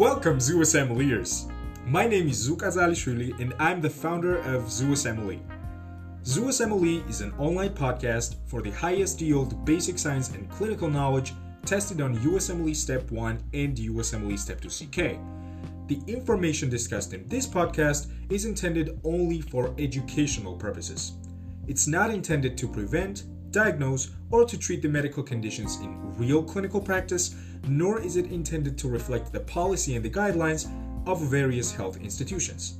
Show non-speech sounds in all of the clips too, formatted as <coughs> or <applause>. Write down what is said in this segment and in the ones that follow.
Welcome, ZUSMLErs. My name is Zouk Azalishvili, and I'm the founder of ZUSMLE. Zoo Assembly is an online podcast for the highest yield basic science and clinical knowledge tested on USMLE Step 1 and USMLE Step 2 CK. The information discussed in this podcast is intended only for educational purposes. It's not intended to prevent, diagnose, or to treat the medical conditions in real clinical practice, nor is it intended to reflect the policy and the guidelines of various health institutions.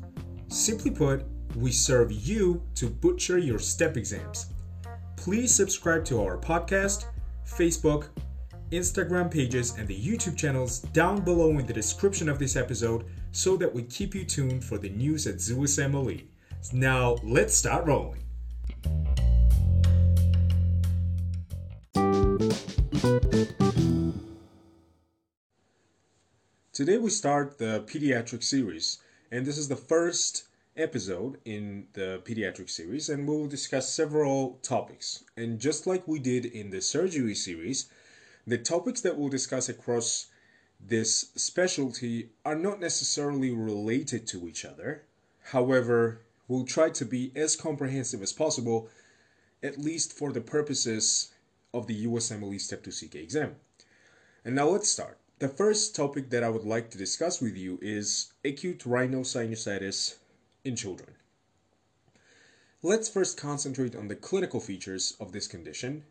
Simply put, we serve you to butcher your step exams. Please subscribe to our podcast, Facebook, Instagram pages, and the YouTube channels down below in the description of this episode so that we keep you tuned for the news at ZUSMLE. Now, let's start rolling. Today we start the pediatric series, and this is the first episode in the pediatric series, and we'll discuss several topics. And just like we did in the surgery series, the topics that we'll discuss across this specialty are not necessarily related to each other. However, we'll try to be as comprehensive as possible, at least for the purposes of the USMLE Step 2 CK exam. And now let's start. The first topic that I would like to discuss with you is acute rhinosinusitis in children. Let's first concentrate on the clinical features of this condition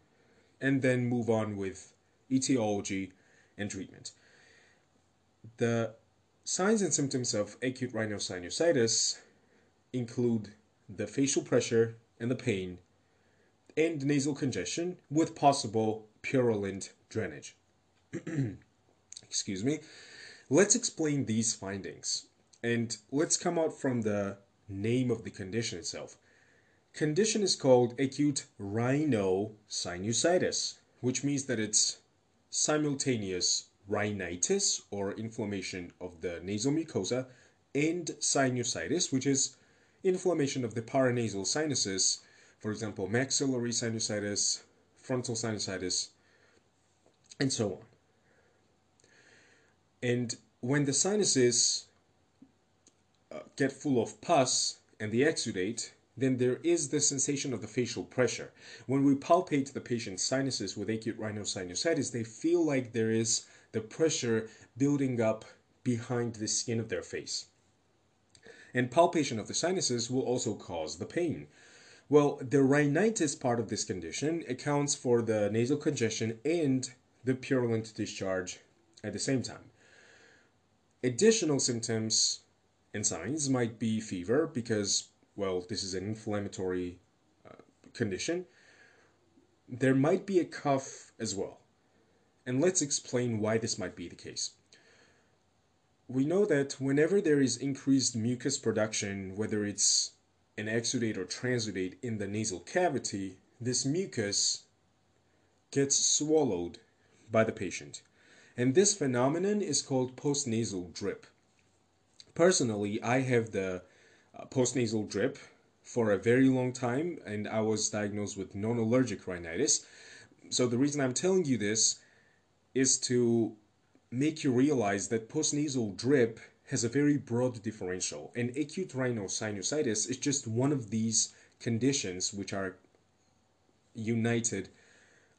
and then move on with etiology and treatment. The signs and symptoms of acute rhinosinusitis include the facial pressure and the pain and nasal congestion with possible purulent drainage. <clears throat> excuse me, let's explain these findings. And let's come out from the name of the condition itself. Condition is called acute rhinosinusitis, which means that it's simultaneous rhinitis or inflammation of the nasal mucosa and sinusitis, which is inflammation of the paranasal sinuses, for example, maxillary sinusitis, frontal sinusitis, and so on. And when the sinuses uh, get full of pus and they exudate, then there is the sensation of the facial pressure. When we palpate the patient's sinuses with acute rhinosinusitis, they feel like there is the pressure building up behind the skin of their face. And palpation of the sinuses will also cause the pain. Well, the rhinitis part of this condition accounts for the nasal congestion and the purulent discharge at the same time. Additional symptoms and signs might be fever because, well, this is an inflammatory uh, condition. There might be a cough as well. And let's explain why this might be the case. We know that whenever there is increased mucus production, whether it's an exudate or transudate in the nasal cavity, this mucus gets swallowed by the patient and this phenomenon is called postnasal drip. Personally, I have the uh, postnasal drip for a very long time, and I was diagnosed with non allergic rhinitis. So, the reason I'm telling you this is to make you realize that postnasal drip has a very broad differential, and acute rhinosinusitis is just one of these conditions which are united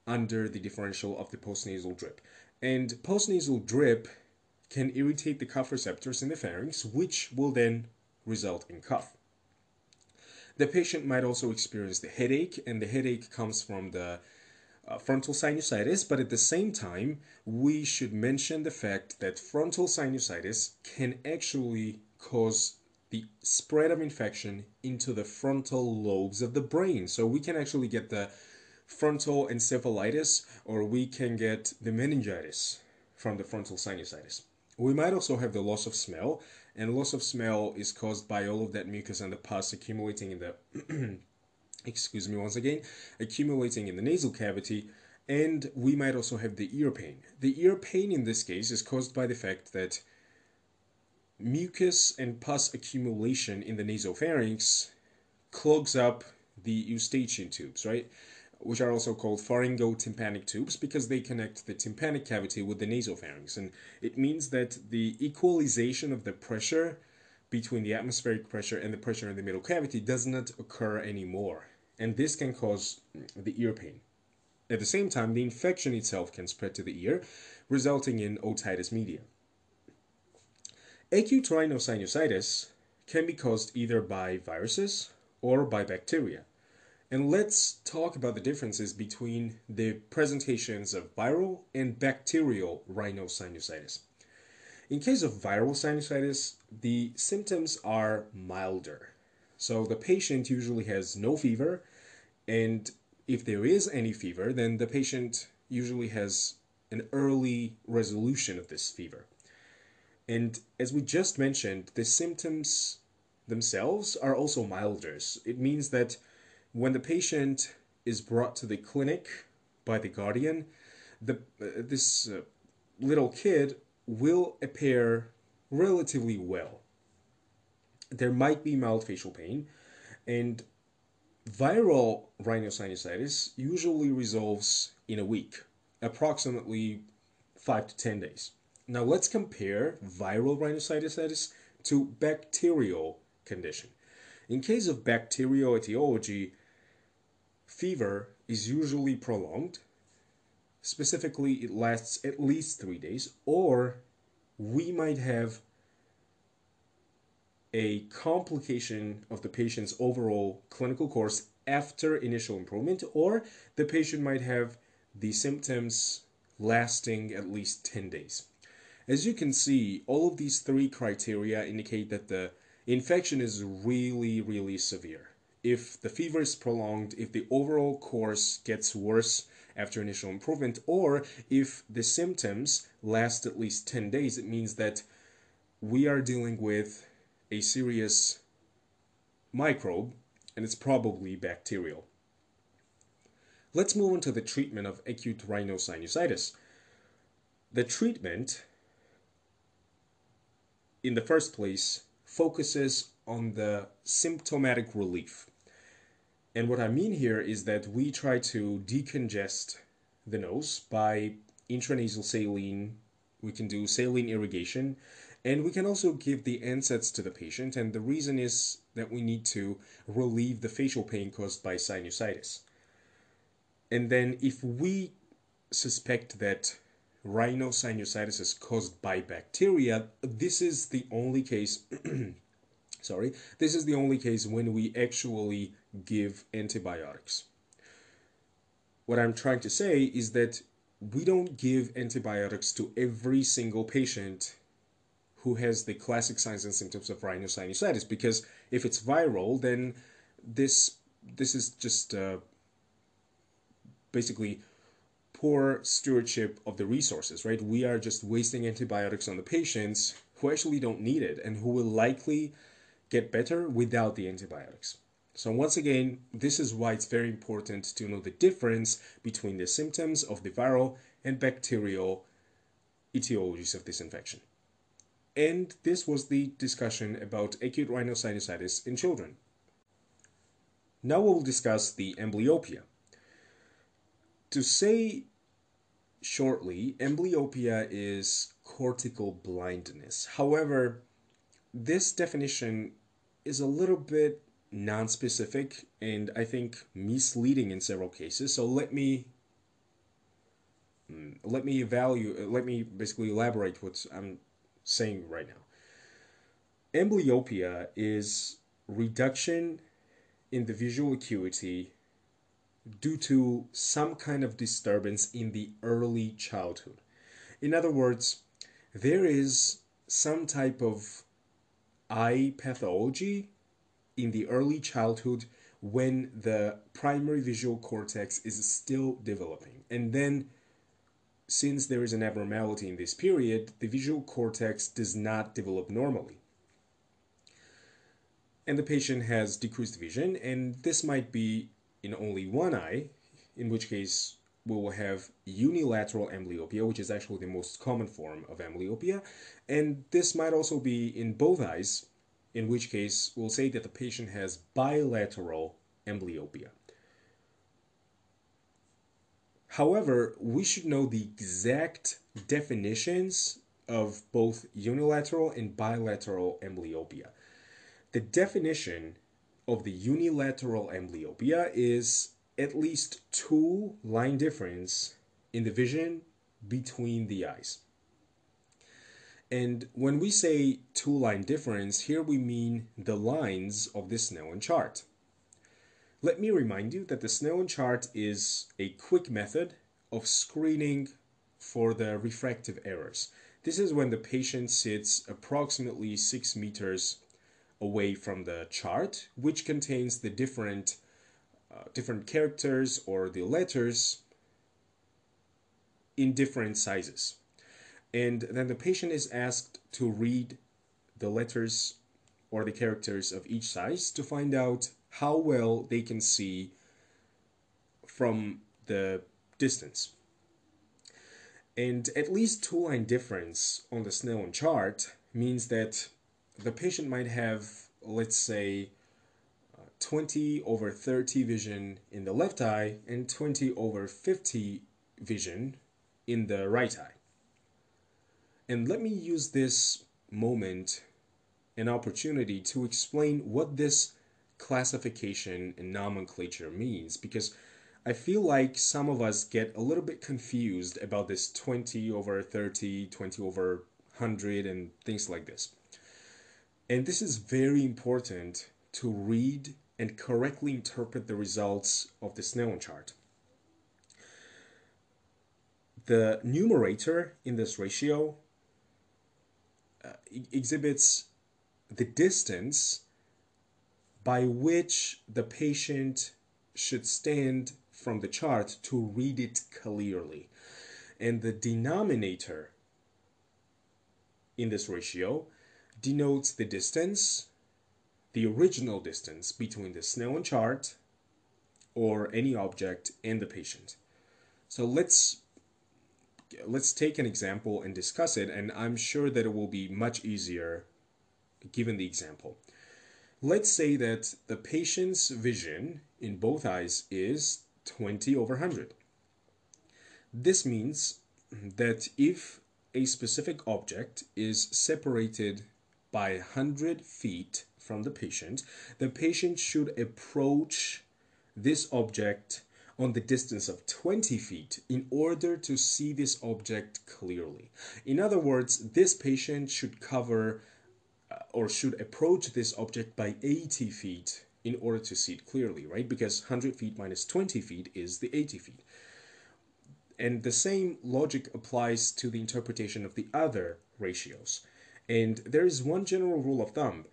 under the differential of the postnasal drip. And postnasal drip can irritate the cough receptors in the pharynx, which will then result in cough. The patient might also experience the headache, and the headache comes from the uh, frontal sinusitis, but at the same time, we should mention the fact that frontal sinusitis can actually cause the spread of infection into the frontal lobes of the brain. So we can actually get the frontal encephalitis, or we can get the meningitis from the frontal sinusitis. We might also have the loss of smell, and loss of smell is caused by all of that mucus and the pus accumulating in the <clears throat> excuse me once again, accumulating in the nasal cavity, and we might also have the ear pain. The ear pain in this case is caused by the fact that mucus and pus accumulation in the nasopharynx clogs up the eustachian tubes, right? which are also called pharyngotympanic tubes because they connect the tympanic cavity with the nasopharynx. And it means that the equalization of the pressure between the atmospheric pressure and the pressure in the middle cavity does not occur anymore. And this can cause the ear pain. At the same time, the infection itself can spread to the ear, resulting in otitis media. Acute rhinosinusitis can be caused either by viruses or by bacteria. And let's talk about the differences between the presentations of viral and bacterial rhinosinusitis. In case of viral sinusitis, the symptoms are milder. So the patient usually has no fever, and if there is any fever, then the patient usually has an early resolution of this fever. And as we just mentioned, the symptoms themselves are also milder. It means that when the patient is brought to the clinic by the guardian, the uh, this uh, little kid will appear relatively well. There might be mild facial pain, and viral rhinosinusitis usually resolves in a week, approximately 5 to 10 days. Now let's compare viral rhinosinusitis to bacterial condition. In case of bacterial etiology, fever is usually prolonged. Specifically, it lasts at least three days, or we might have a complication of the patient's overall clinical course after initial improvement, or the patient might have the symptoms lasting at least 10 days. As you can see, all of these three criteria indicate that the infection is really, really severe. If the fever is prolonged, if the overall course gets worse after initial improvement, or if the symptoms last at least 10 days, it means that we are dealing with a serious microbe and it's probably bacterial. Let's move on to the treatment of acute rhinosinusitis. The treatment, in the first place, focuses on the symptomatic relief. And what I mean here is that we try to decongest the nose by intranasal saline. We can do saline irrigation, and we can also give the NSAIDs to the patient. And the reason is that we need to relieve the facial pain caused by sinusitis. And then, if we suspect that rhinosinusitis is caused by bacteria, this is the only case. <clears throat> sorry, this is the only case when we actually give antibiotics. What I'm trying to say is that we don't give antibiotics to every single patient who has the classic signs and symptoms of rhinosinusitis because if it's viral, then this this is just uh, basically poor stewardship of the resources, right? We are just wasting antibiotics on the patients who actually don't need it and who will likely get better without the antibiotics. So once again, this is why it's very important to know the difference between the symptoms of the viral and bacterial etiologies of this infection. And this was the discussion about acute rhinosinusitis in children. Now we'll discuss the amblyopia. To say shortly, amblyopia is cortical blindness. However, this definition is a little bit non-specific and I think misleading in several cases. So let me mm, let me evaluate let me basically elaborate what I'm saying right now. Amblyopia is reduction in the visual acuity due to some kind of disturbance in the early childhood. In other words, there is some type of eye pathology in the early childhood when the primary visual cortex is still developing. And then, since there is an abnormality in this period, the visual cortex does not develop normally. And the patient has decreased vision, and this might be in only one eye, in which case we will have unilateral amblyopia, which is actually the most common form of amblyopia. And this might also be in both eyes, in which case we'll say that the patient has bilateral amblyopia. However, we should know the exact definitions of both unilateral and bilateral amblyopia. The definition of the unilateral amblyopia is at least two line difference in the vision between the eyes. And when we say two line difference, here we mean the lines of the Snellen chart. Let me remind you that the Snellen chart is a quick method of screening for the refractive errors. This is when the patient sits approximately 6 meters away from the chart, which contains the different, uh, different characters or the letters in different sizes. And then the patient is asked to read the letters or the characters of each size to find out how well they can see from the distance. And at least two line difference on the Snellen chart means that the patient might have, let's say, uh, 20 over 30 vision in the left eye and 20 over 50 vision in the right eye. And let me use this moment an opportunity to explain what this classification and nomenclature means because I feel like some of us get a little bit confused about this 20 over 30, 20 over 100, and things like this. And this is very important to read and correctly interpret the results of the Snellen chart. The numerator in this ratio uh, exhibits the distance by which the patient should stand from the chart to read it clearly. And the denominator in this ratio denotes the distance, the original distance between the Snellen chart or any object and the patient. So let's let's take an example and discuss it and I'm sure that it will be much easier given the example. Let's say that the patient's vision in both eyes is 20 over 100. This means that if a specific object is separated by 100 feet from the patient, the patient should approach this object on the distance of 20 feet in order to see this object clearly. In other words, this patient should cover or should approach this object by 80 feet in order to see it clearly, right? Because 100 feet minus 20 feet is the 80 feet. And the same logic applies to the interpretation of the other ratios. And there is one general rule of thumb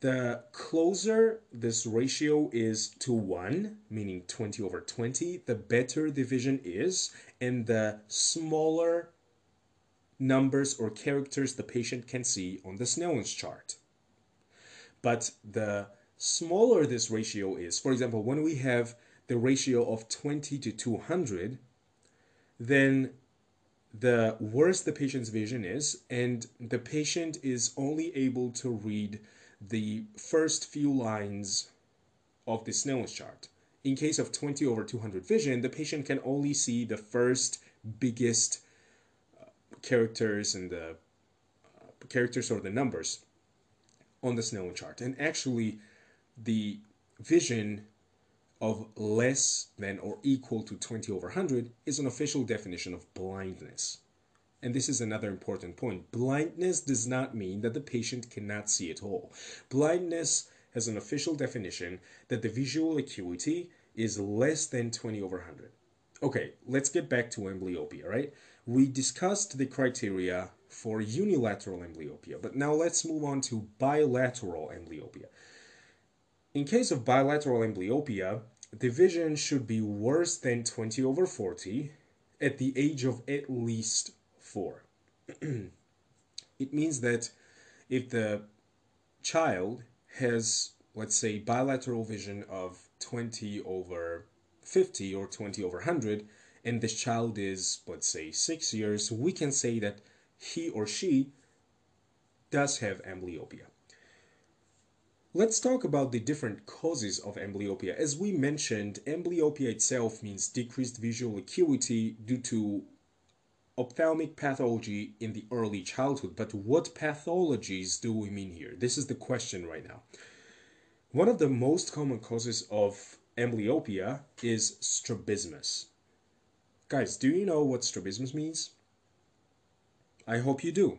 the closer this ratio is to 1, meaning 20 over 20, the better the vision is, and the smaller numbers or characters the patient can see on the Snellen's chart. But the smaller this ratio is, for example, when we have the ratio of 20 to 200, then the worse the patient's vision is, and the patient is only able to read the first few lines of the Snellen's chart. In case of 20 over 200 vision, the patient can only see the first biggest uh, characters and the uh, characters or the numbers on the Snellen chart. And actually, the vision of less than or equal to 20 over 100 is an official definition of blindness. And this is another important point. Blindness does not mean that the patient cannot see at all. Blindness has an official definition that the visual acuity is less than 20 over 100. Okay, let's get back to amblyopia, right? We discussed the criteria for unilateral amblyopia, but now let's move on to bilateral amblyopia. In case of bilateral amblyopia, the vision should be worse than 20 over 40 at the age of at least 4. <clears throat> it means that if the child has, let's say, bilateral vision of 20 over 50 or 20 over 100, and this child is, let's say, 6 years, we can say that he or she does have amblyopia. Let's talk about the different causes of amblyopia. As we mentioned, amblyopia itself means decreased visual acuity due to ophthalmic pathology in the early childhood. But what pathologies do we mean here? This is the question right now. One of the most common causes of amblyopia is strabismus. Guys, do you know what strabismus means? I hope you do,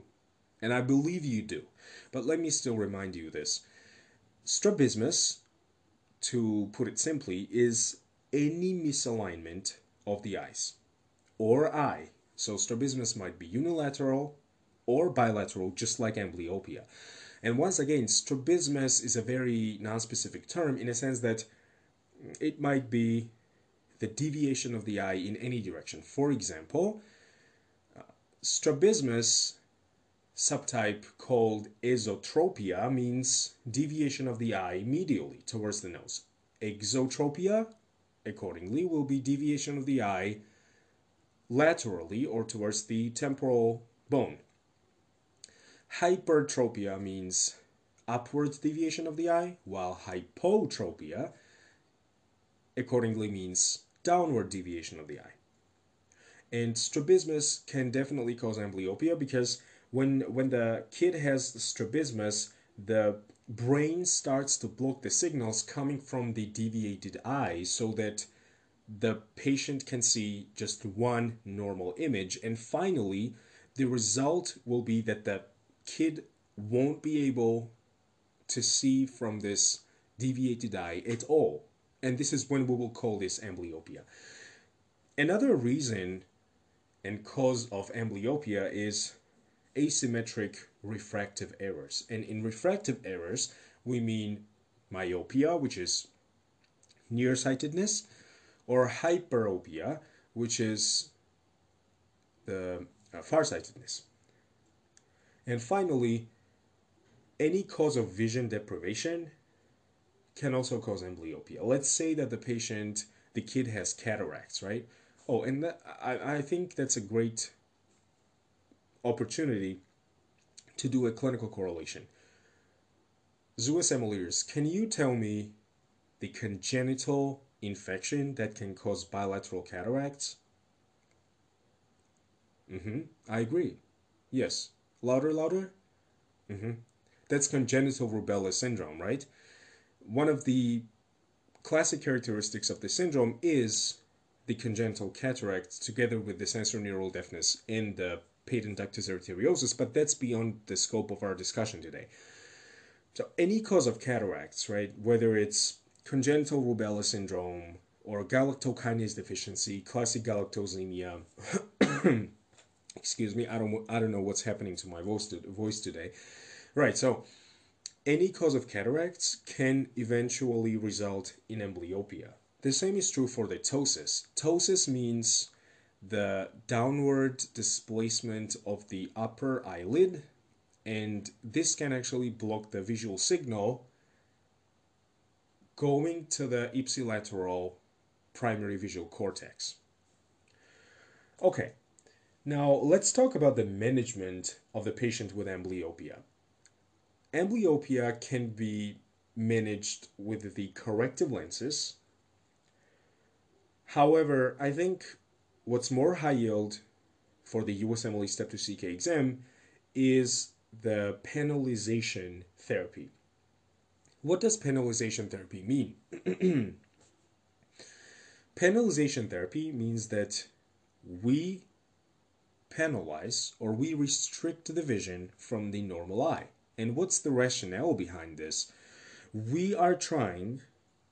and I believe you do. But let me still remind you this. Strabismus, to put it simply, is any misalignment of the eyes or eye. So strabismus might be unilateral or bilateral, just like amblyopia. And once again, strabismus is a very non-specific term in a sense that it might be the deviation of the eye in any direction. For example, strabismus subtype called esotropia means deviation of the eye medially towards the nose. Exotropia, accordingly, will be deviation of the eye laterally or towards the temporal bone. Hypertropia means upward deviation of the eye, while hypotropia accordingly means downward deviation of the eye. And strabismus can definitely cause amblyopia because when when the kid has strabismus, the brain starts to block the signals coming from the deviated eye so that the patient can see just one normal image. And finally the result will be that the kid won't be able to see from this deviated eye at all. And this is when we will call this amblyopia. Another reason and cause of amblyopia is asymmetric refractive errors. And in refractive errors, we mean myopia, which is nearsightedness, or hyperopia, which is the uh, farsightedness. And finally, any cause of vision deprivation can also cause amblyopia. Let's say that the patient, the kid has cataracts, right? Oh, and that, I, I think that's a great opportunity to do a clinical correlation. ZUSMLErs, can you tell me the congenital infection that can cause bilateral cataracts? Mm-hmm. I agree. Yes. Louder, louder? Mm-hmm. That's congenital rubella syndrome, right? One of the classic characteristics of the syndrome is the congenital cataracts together with the sensorineural deafness in the patent ductus arteriosus, but that's beyond the scope of our discussion today. So any cause of cataracts, right, whether it's congenital rubella syndrome or galactokinase deficiency, classic galactosemia, <coughs> excuse me, I don't I don't know what's happening to my voice voice today. Right, so any cause of cataracts can eventually result in amblyopia. The same is true for the ptosis. Ptosis means the downward displacement of the upper eyelid and this can actually block the visual signal going to the ipsilateral primary visual cortex. Okay, now let's talk about the management of the patient with amblyopia. Amblyopia can be managed with the corrective lenses. However, I think what's more high yield for the USMLE Step 2 CK exam is the penalization therapy. What does penalization therapy mean? <clears throat> penalization therapy means that we penalize or we restrict the vision from the normal eye. And what's the rationale behind this? We are trying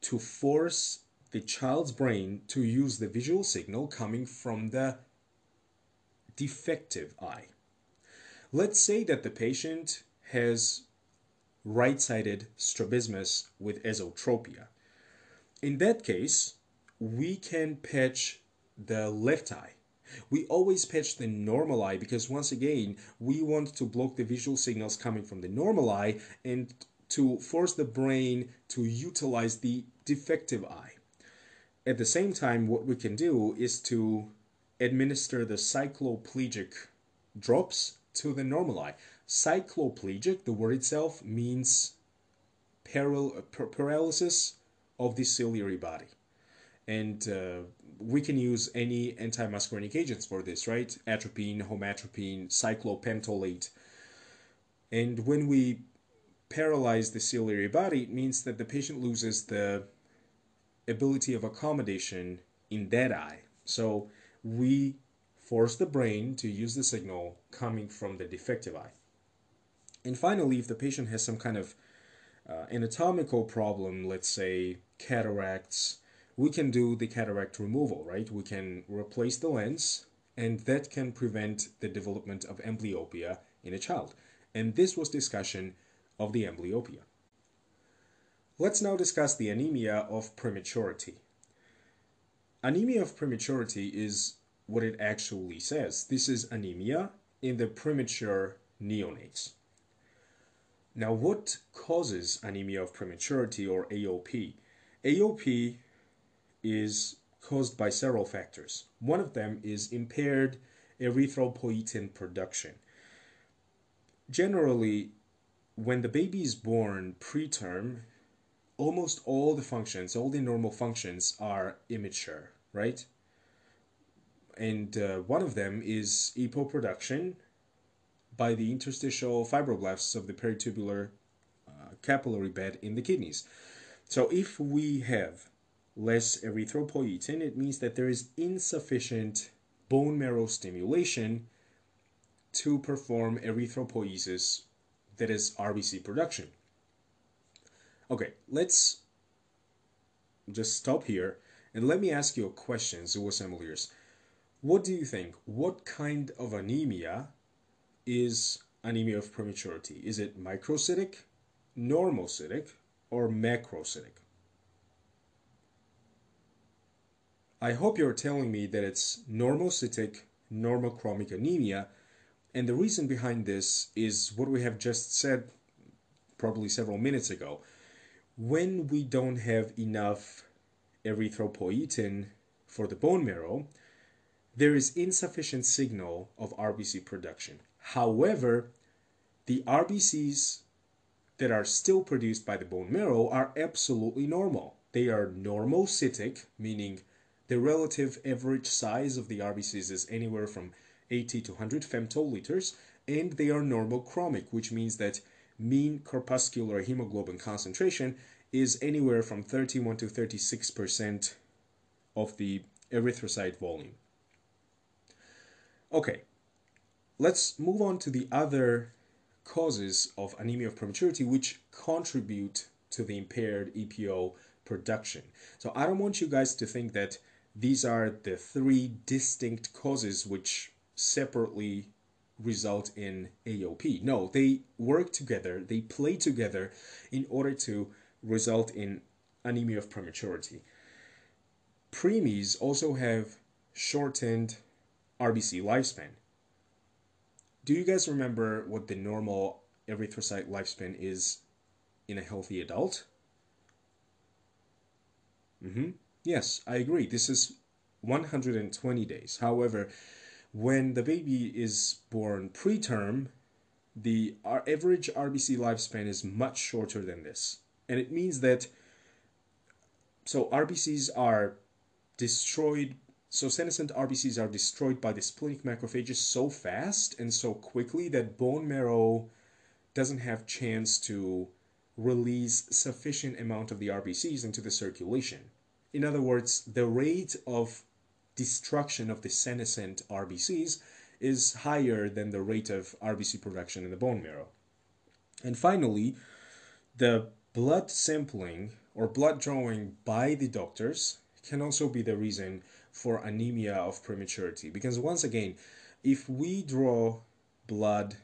to force the child's brain to use the visual signal coming from the defective eye. Let's say that the patient has right-sided strabismus with esotropia. In that case, we can patch the left eye. We always patch the normal eye because once again, we want to block the visual signals coming from the normal eye and to force the brain to utilize the defective eye. At the same time, what we can do is to administer the cycloplegic drops to the normal eye. Cycloplegic, the word itself, means paral- paralysis of the ciliary body. And uh, we can use any antimuscarinic agents for this, right? Atropine, homatropine, cyclopentolate. And when we paralyze the ciliary body, it means that the patient loses the ability of accommodation in that eye. So we force the brain to use the signal coming from the defective eye. And finally, if the patient has some kind of uh, anatomical problem, let's say cataracts, we can do the cataract removal, right? We can replace the lens, and that can prevent the development of amblyopia in a child. And this was discussion of the amblyopia. Let's now discuss the anemia of prematurity. Anemia of prematurity is what it actually says. This is anemia in the premature neonates. Now, what causes anemia of prematurity or AOP? AOP is caused by several factors. One of them is impaired erythropoietin production. Generally, when the baby is born preterm, almost all the functions, all the normal functions are immature, right? And uh, one of them is EPO production by the interstitial fibroblasts of the peritubular uh, capillary bed in the kidneys. So if we have less erythropoietin, it means that there is insufficient bone marrow stimulation to perform erythropoiesis, that is RBC production. Okay, let's just stop here and let me ask you a question, ZUSMLErs. What do you think? What kind of anemia is anemia of prematurity? Is it microcytic, normocytic, or macrocytic? I hope you're telling me that it's normocytic normochromic anemia, and the reason behind this is what we have just said probably several minutes ago. When we don't have enough erythropoietin for the bone marrow, there is insufficient signal of RBC production. However, the RBCs that are still produced by the bone marrow are absolutely normal. They are normocytic, meaning the relative average size of the RBCs is anywhere from 80 to 100 femtoliters, and they are normochromic, which means that mean corpuscular hemoglobin concentration is anywhere from 31 to 36% of the erythrocyte volume. Okay, let's move on to the other causes of anemia of prematurity which contribute to the impaired EPO production. So I don't want you guys to think that these are the three distinct causes which separately result in AOP. No, they work together, they play together in order to result in anemia of prematurity. Preemies also have shortened RBC lifespan. Do you guys remember what the normal erythrocyte lifespan is in a healthy adult? Mm-hmm. Yes, I agree. This is 120 days. However, when the baby is born preterm, the average RBC lifespan is much shorter than this. And it means that so RBCs are destroyed so senescent RBCs are destroyed by the splenic macrophages so fast and so quickly that bone marrow doesn't have chance to release sufficient amount of the RBCs into the circulation. In other words, the rate of destruction of the senescent RBCs is higher than the rate of RBC production in the bone marrow. And finally, the blood sampling or blood drawing by the doctors can also be the reason for anemia of prematurity. Because once again, if we draw blood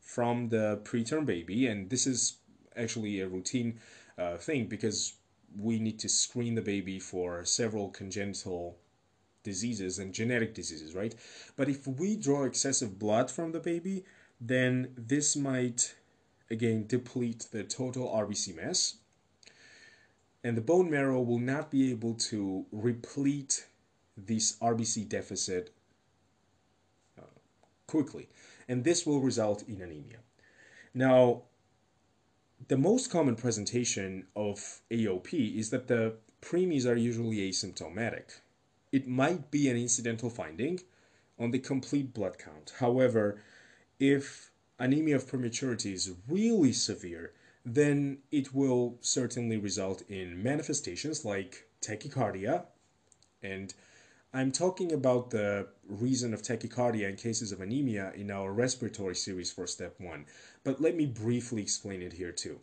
from the preterm baby, and this is actually a routine uh, thing because we need to screen the baby for several congenital diseases and genetic diseases, right? But if we draw excessive blood from the baby, then this might again deplete the total RBC mass. And the bone marrow will not be able to replete this RBC deficit uh, quickly. And this will result in anemia. Now, the most common presentation of AOP is that the preemies are usually asymptomatic. It might be an incidental finding on the complete blood count. However, if anemia of prematurity is really severe, then it will certainly result in manifestations like tachycardia. And I'm talking about the reason of tachycardia in cases of anemia in our respiratory series for step one, but let me briefly explain it here too.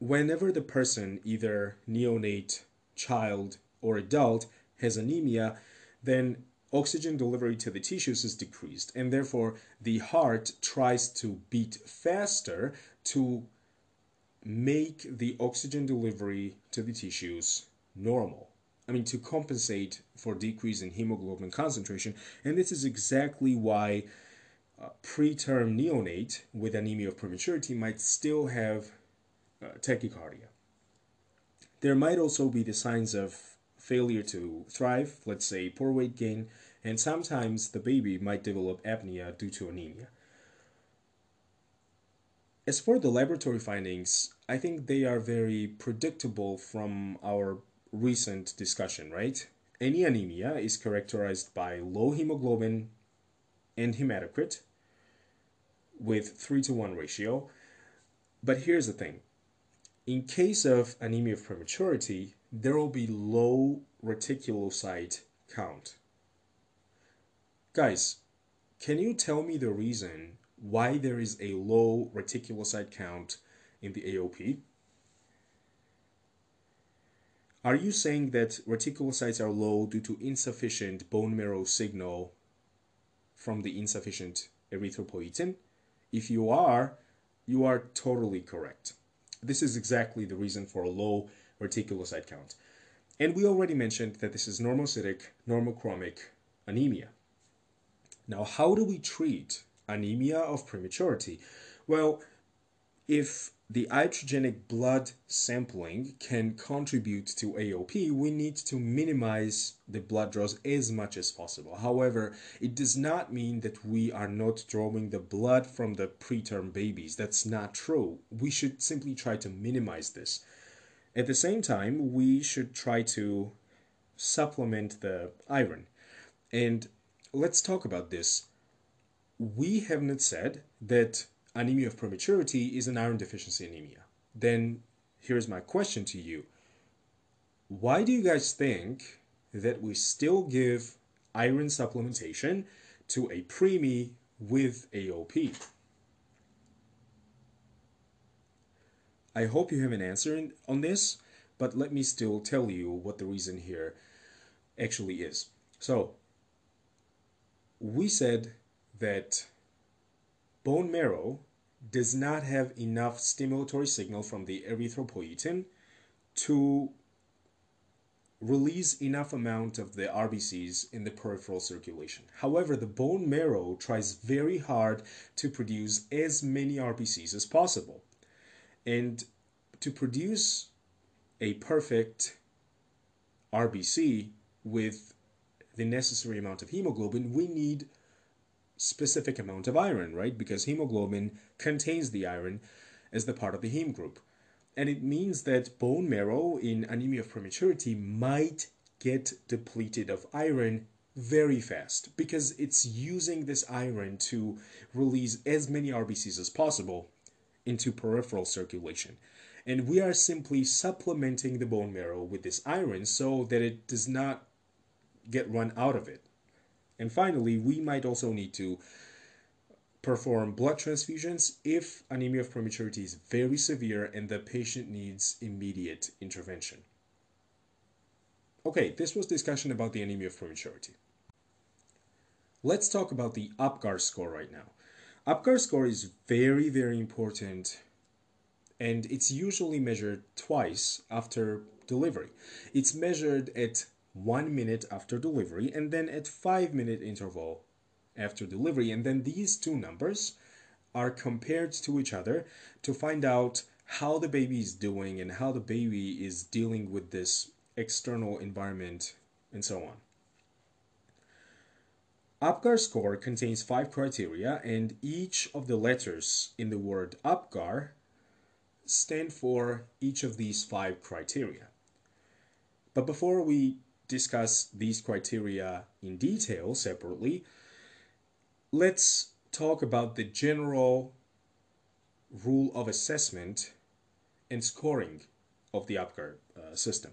Whenever the person, either neonate, child, or adult, has anemia, then oxygen delivery to the tissues is decreased, and therefore the heart tries to beat faster to make the oxygen delivery to the tissues normal. I mean, to compensate for decrease in hemoglobin concentration, and this is exactly why uh, preterm neonate with anemia of prematurity might still have uh, tachycardia. There might also be the signs of failure to thrive, let's say poor weight gain, and sometimes the baby might develop apnea due to anemia. As for the laboratory findings, I think they are very predictable from our recent discussion, right? Any anemia is characterized by low hemoglobin and hematocrit with 3 to 1 ratio. But here's the thing in case of anemia of prematurity, there will be low reticulocyte count. Guys, can you tell me the reason why there is a low reticulocyte count in the AOP? Are you saying that reticulocytes are low due to insufficient bone marrow signal from the insufficient erythropoietin? If you are, you are totally correct. This is exactly the reason for a low reticulocyte count. And we already mentioned that this is normocytic, normochromic anemia. Now, how do we treat anemia of prematurity? Well, if the iatrogenic blood sampling can contribute to AOP, we need to minimize the blood draws as much as possible. However, it does not mean that we are not drawing the blood from the preterm babies. That's not true. We should simply try to minimize this. At the same time, we should try to supplement the iron. And let's talk about this. We have not said that anemia of prematurity is an iron deficiency anemia. Then here's my question to you. Why do you guys think that we still give iron supplementation to a preemie with AOP? I hope you have an answer on this, but let me still tell you what the reason here actually is. So, we said that bone marrow does not have enough stimulatory signal from the erythropoietin to release enough amount of the RBCs in the peripheral circulation. However, the bone marrow tries very hard to produce as many RBCs as possible. And to produce a perfect RBC with the necessary amount of hemoglobin, we need specific amount of iron, right? Because hemoglobin contains the iron as the part of the heme group. And it means that bone marrow in anemia of prematurity might get depleted of iron very fast because it's using this iron to release as many RBCs as possible into peripheral circulation. And we are simply supplementing the bone marrow with this iron so that it does not get run out of it. And finally, we might also need to perform blood transfusions if anemia of prematurity is very severe and the patient needs immediate intervention. Okay, this was discussion about the anemia of prematurity. Let's talk about the APGAR score right now. APGAR score is very, very important and it's usually measured twice after delivery. It's measured at one minute after delivery and then at five minute interval after delivery. And then these two numbers are compared to each other to find out how the baby is doing and how the baby is dealing with this external environment and so on. APGAR score contains five criteria, and each of the letters in the word APGAR stand for each of these five criteria. But before we discuss these criteria in detail separately, let's talk about the general rule of assessment and scoring of the Apgar uh, system.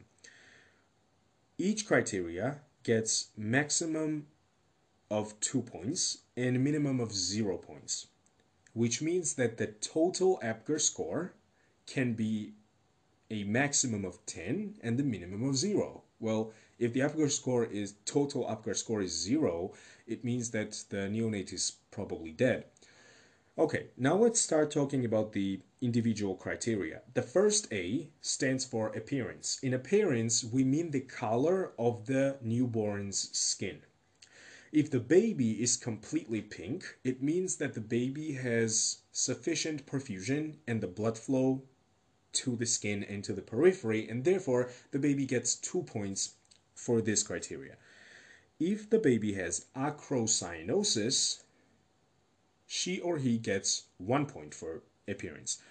Each criteria gets maximum of 2 points and minimum of 0 points, which means that the total Apgar score can be a maximum of 10 and the minimum of 0. Well, if the Apgar score is total Apgar score is 0, it means that the neonate is probably dead. Okay, now let's start talking about the individual criteria. The first A stands for appearance. In appearance, we mean the color of the newborn's skin. If the baby is completely pink, it means that the baby has sufficient perfusion and the blood flow to the skin and to the periphery, and therefore the baby gets two points for this criteria. If the baby has acrocyanosis, she or he gets one point for appearance.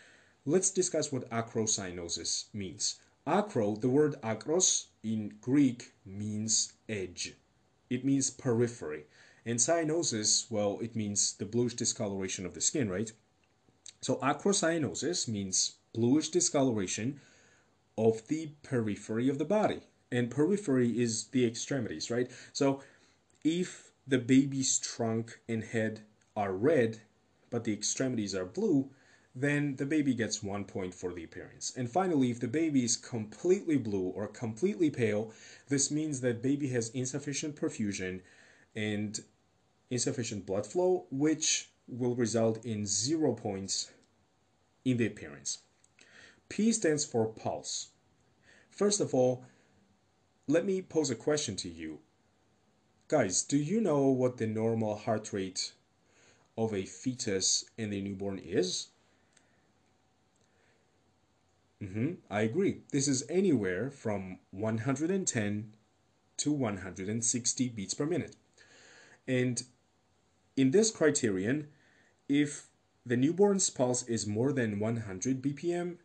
Let's discuss what acrocyanosis means. Acro, the word acros in Greek means edge. It means periphery. And cyanosis, well, it means the bluish discoloration of the skin, right? So acrocyanosis means bluish discoloration of the periphery of the body. And periphery is the extremities, right? So if the baby's trunk and head are red, but the extremities are blue, then the baby gets one point for the appearance. And finally, if the baby is completely blue or completely pale, this means that baby has insufficient perfusion and insufficient blood flow, which will result in zero points in the appearance. P stands for pulse. First of all, let me pose a question to you. Guys, do you know what the normal heart rate of a fetus and a newborn is? Mm-hmm, I agree. This is anywhere from 110 to 160 beats per minute. And in this criterion, if the newborn's pulse is more than 100 BPM,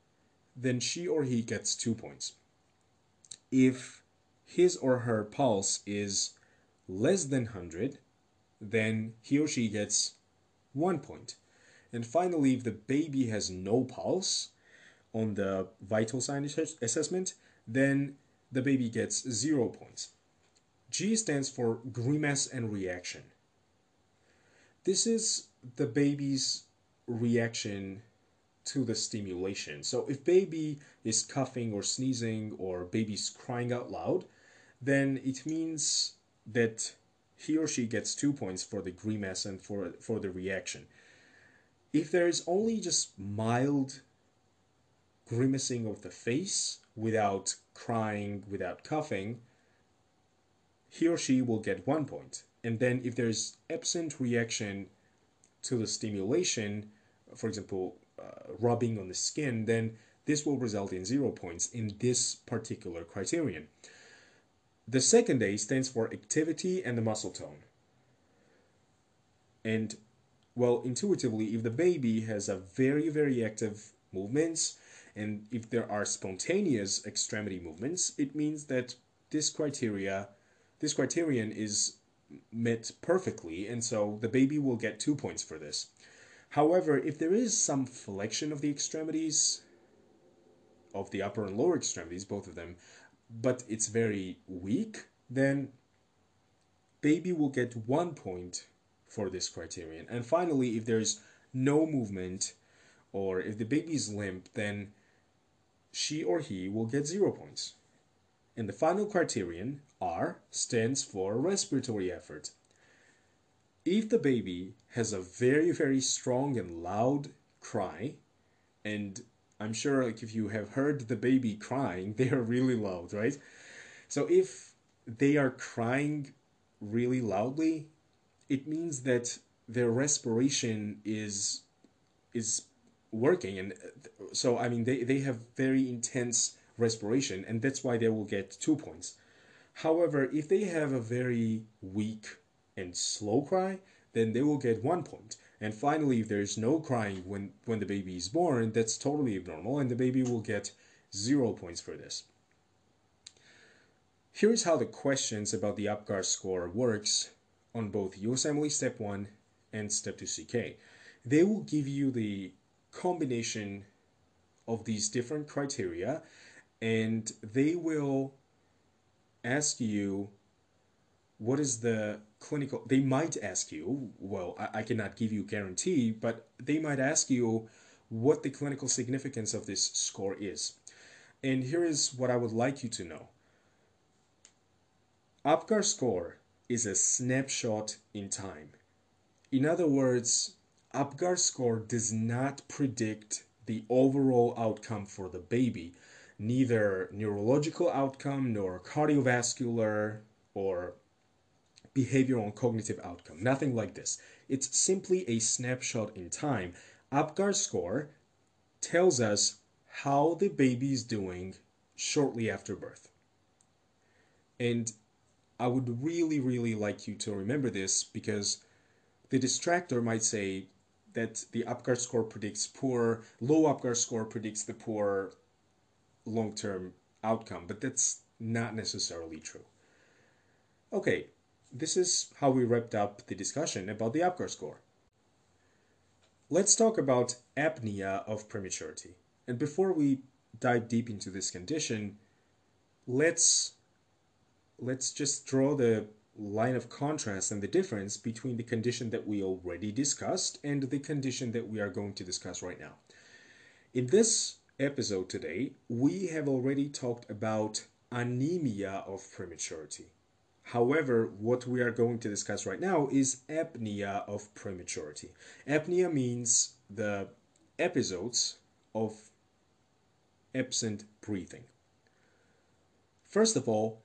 then she or he gets two points. If his or her pulse is less than 100, then he or she gets one point. And finally, if the baby has no pulse on the vital sign assessment, then the baby gets zero points. G stands for grimace and reaction. This is the baby's reaction to the stimulation. So if baby is coughing or sneezing or baby's crying out loud, then it means that he or she gets two points for the grimace and for, for the reaction. If there is only just mild grimacing of the face without crying, without coughing, he or she will get one point. And then if there's absent reaction to the stimulation, for example, uh, rubbing on the skin, then this will result in zero points in this particular criterion. The second A stands for activity and the muscle tone. And well, intuitively, if the baby has a very, very active movements, and if there are spontaneous extremity movements, it means that this criteria, this criterion is met perfectly, and so the baby will get two points for this. However, if there is some flexion of the extremities, of the upper and lower extremities, both of them, but it's very weak, then baby will get one point for this criterion. And finally, if there's no movement or if the baby is limp, then she or he will get zero points. And the final criterion, R, stands for respiratory effort. If the baby has a very, very strong and loud cry, and I'm sure like if you have heard the baby crying, <laughs> they are really loud, right? So if they are crying really loudly, it means that their respiration is is working and uh, so I mean they, they have very intense respiration and that's why they will get two points. However, if they have a very weak and slow cry, then they will get one point. And finally, if there's no crying when, when the baby is born, that's totally abnormal, and the baby will get zero points for this. Here's how the questions about the APGAR score works on both USMLE Step 1 and Step 2 CK. They will give you the combination of these different criteria and they will ask you what is the clinical they might ask you well I, I, cannot give you guarantee but they might ask you what the clinical significance of this score is. And here is what i would like you to know. Apgar score is a snapshot in time. In other words apgar score does not predict the overall outcome for the baby neither neurological outcome nor cardiovascular or behavioral and cognitive outcome. Nothing like this. It's simply a snapshot in time. Apgar score tells us how the baby is doing shortly after birth. And I would really, really like you to remember this because the distractor might say that the Apgar score predicts poor, low Apgar score predicts the poor long term outcome, but that's not necessarily true. Okay, this is how we wrapped up the discussion about the APGAR score. Let's talk about apnea of prematurity. And before we dive deep into this condition, let's let's just draw the line of contrast and the difference between the condition that we already discussed and the condition that we are going to discuss right now. In this episode today, we have already talked about anemia of prematurity. However, what we are going to discuss right now is apnea of prematurity. Apnea means the episodes of absent breathing. First of all,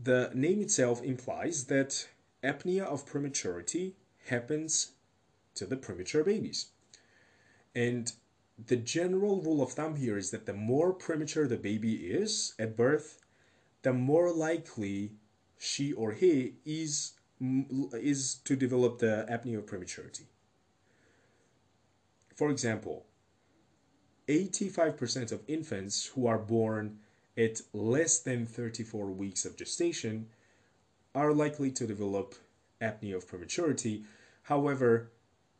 the name itself implies that apnea of prematurity happens to the premature babies. And the general rule of thumb here is that the more premature the baby is at birth, the more likely she or he is is to develop the apnea of prematurity. For example, 85% of infants who are born at less than 34 weeks of gestation are likely to develop apnea of prematurity. However,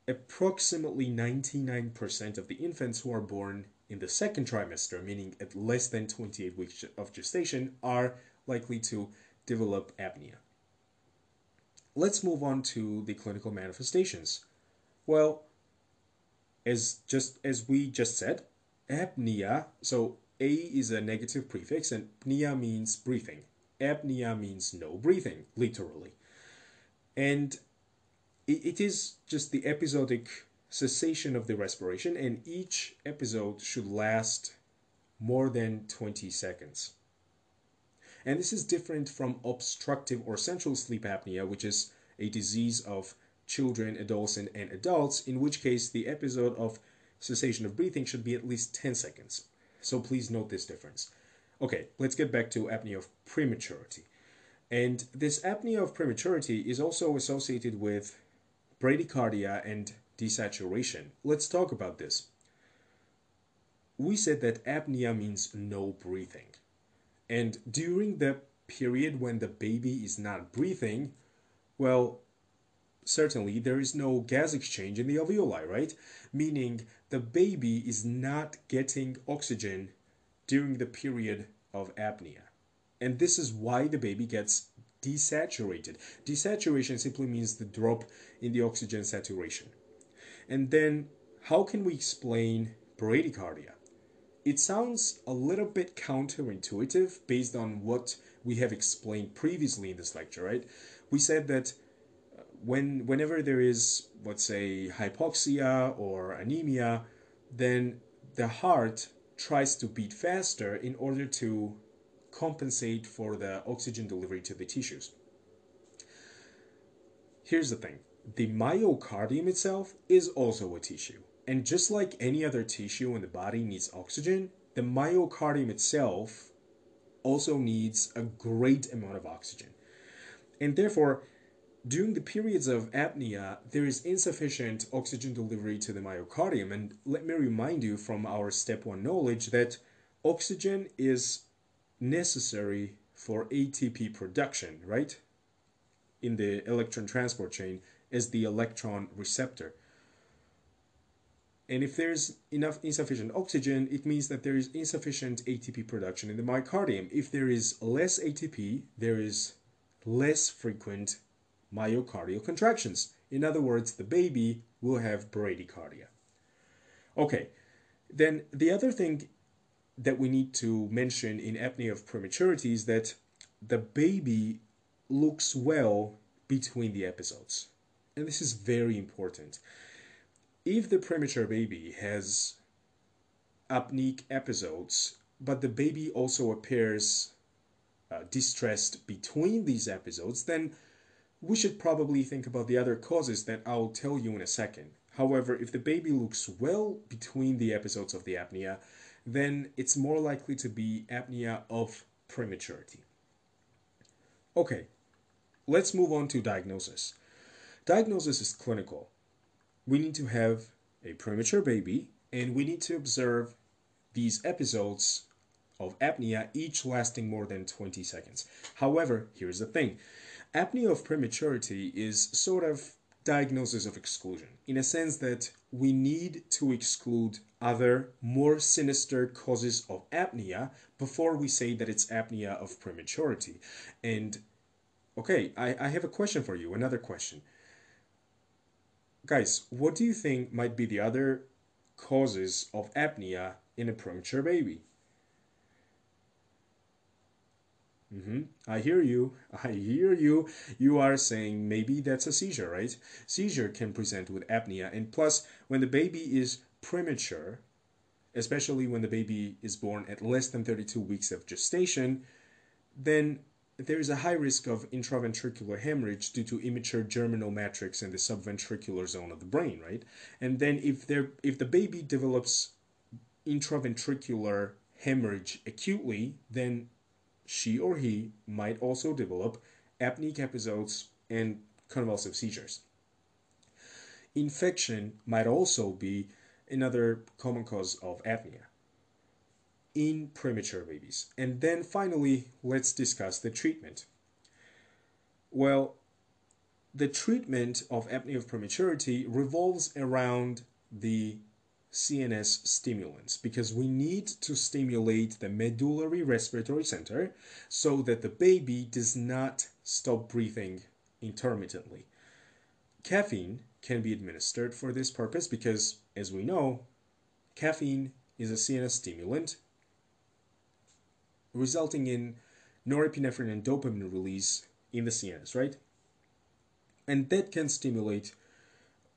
approximately 99% of the infants who are born in the second trimester, meaning at less than 28 weeks of gestation, are likely to develop apnea. Let's move on to the clinical manifestations. Well, as just as we just said, apnea, so A is a negative prefix and pnea means breathing. Apnea means no breathing, literally. And it is just the episodic cessation of the respiration, and each episode should last more than 20 seconds. And this is different from obstructive or central sleep apnea, which is a disease of children, adolescents, and adults, in which case the episode of cessation of breathing should be at least 10 seconds. So please note this difference. Okay, let's get back to apnea of prematurity. And this apnea of prematurity is also associated with bradycardia and desaturation. Let's talk about this. We said that apnea means no breathing. And during the period when the baby is not breathing, well, certainly there is no gas exchange in the alveoli, right? Meaning the baby is not getting oxygen during the period of apnea. And this is why the baby gets desaturated. Desaturation simply means the drop in the oxygen saturation. And then, how can we explain bradycardia? It sounds a little bit counterintuitive based on what we have explained previously in this lecture, right? We said that when whenever there is, let's say, hypoxia or anemia, then the heart tries to beat faster in order to compensate for the oxygen delivery to the tissues. Here's the thing the myocardium itself is also a tissue. And just like any other tissue in the body needs oxygen, the myocardium itself also needs a great amount of oxygen. And therefore, during the periods of apnea, there is insufficient oxygen delivery to the myocardium. And let me remind you from our step one knowledge that oxygen is necessary for ATP production, right? In the electron transport chain as the electron receptor. And if there's enough insufficient oxygen, it means that there is insufficient ATP production in the myocardium. If there is less ATP, there is less frequent myocardial contractions. In other words, the baby will have bradycardia. Okay, then the other thing that we need to mention in apnea of prematurity is that the baby looks well between the episodes. And this is very important. If the premature baby has apneic episodes, but the baby also appears uh, distressed between these episodes, then we should probably think about the other causes that I'll tell you in a second. However, if the baby looks well between the episodes of the apnea, then it's more likely to be apnea of prematurity. Okay, let's move on to diagnosis. Diagnosis is clinical. We need to have a premature baby and we need to observe these episodes of apnea, each lasting more than 20 seconds. However, here's the thing apnea of prematurity is sort of diagnosis of exclusion in a sense that we need to exclude other more sinister causes of apnea before we say that it's apnea of prematurity. And okay I, I have a question for you another question. Guys what do you think might be the other causes of apnea in a premature baby Mm-hmm. I hear you. <laughs> I hear you. You are saying maybe that's a seizure, right? Seizure can present with apnea. And plus, when the baby is premature, especially when the baby is born at less than 32 weeks of gestation, then there is a high risk of intraventricular hemorrhage due to immature germinal matrix in the subventricular zone of the brain, right? And then if there if the baby develops intraventricular hemorrhage acutely, then she or he might also develop apneic episodes and convulsive seizures. Infection might also be another common cause of apnea in premature babies. And then finally, let's discuss the treatment. Well, the treatment of apnea of prematurity revolves around the CNS stimulants because we need to stimulate the medullary respiratory center so that the baby does not stop breathing intermittently. Caffeine can be administered for this purpose because, as we know, caffeine is a CNS stimulant resulting in norepinephrine and dopamine release in the CNS, right? And that can stimulate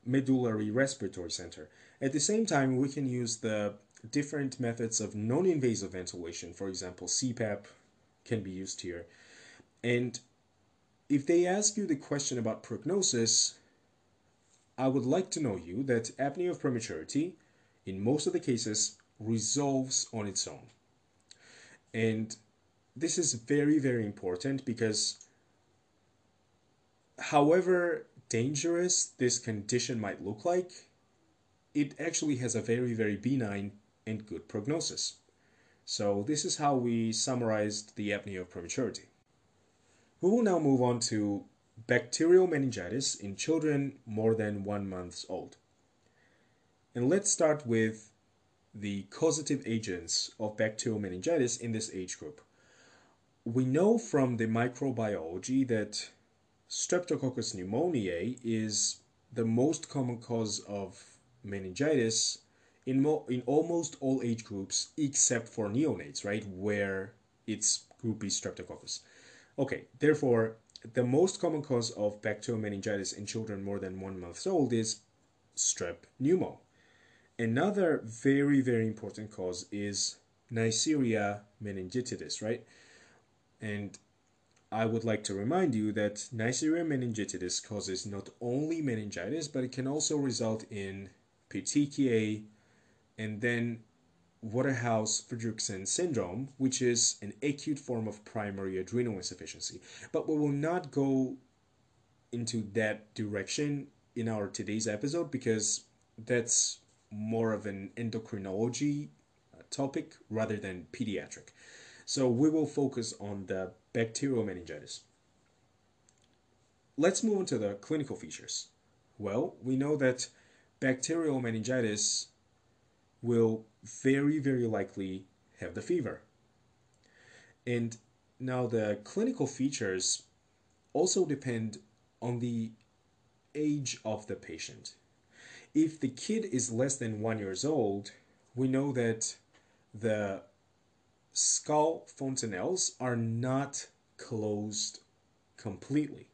medullary respiratory center. At the same time, we can use the different methods of non-invasive ventilation. For example, CPAP can be used here. And if they ask you the question about prognosis, I would like to know you that apnea of prematurity, in most of the cases, resolves on its own. And this is very, very important because however dangerous this condition might look like, it actually has a very, very benign and good prognosis. So this is how we summarized the apnea of prematurity. We will now move on to bacterial meningitis in children more than one month old. And let's start with the causative agents of bacterial meningitis in this age group. We know from the microbiology that Streptococcus pneumoniae is the most common cause of meningitis in, mo- in almost all age groups except for neonates, right, where it's group B streptococcus. Okay, therefore, the most common cause of bacterial meningitis in children more than one month old is strep pneumo. Another very, very important cause is Neisseria meningitidis, right? And I would like to remind you that Neisseria meningitidis causes not only meningitis, but it can also result in petechiae, and then Waterhouse Friderichsen syndrome, which is an acute form of primary adrenal insufficiency. But we will not go into that direction in our today's episode because that's more of an endocrinology uh, topic rather than pediatric. So we will focus on the bacterial meningitis. Let's move on to the clinical features. Well, we know that bacterial meningitis will very, very likely have the fever. And now the clinical features also depend on the age of the patient. If the kid is less than one years old, we know that the skull fontanelles are not closed completely,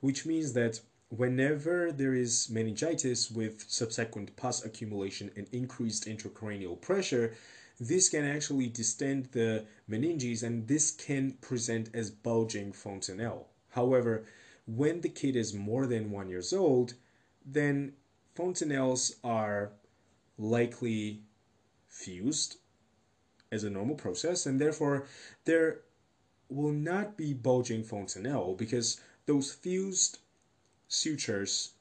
which means that whenever there is meningitis with subsequent pus accumulation and increased intracranial pressure, this can actually distend the meninges and this can present as bulging fontanelle. However, when the kid is more than one years old, then fontanelles are likely fused as a normal process, and therefore there will not be bulging fontanelle because those fused sutures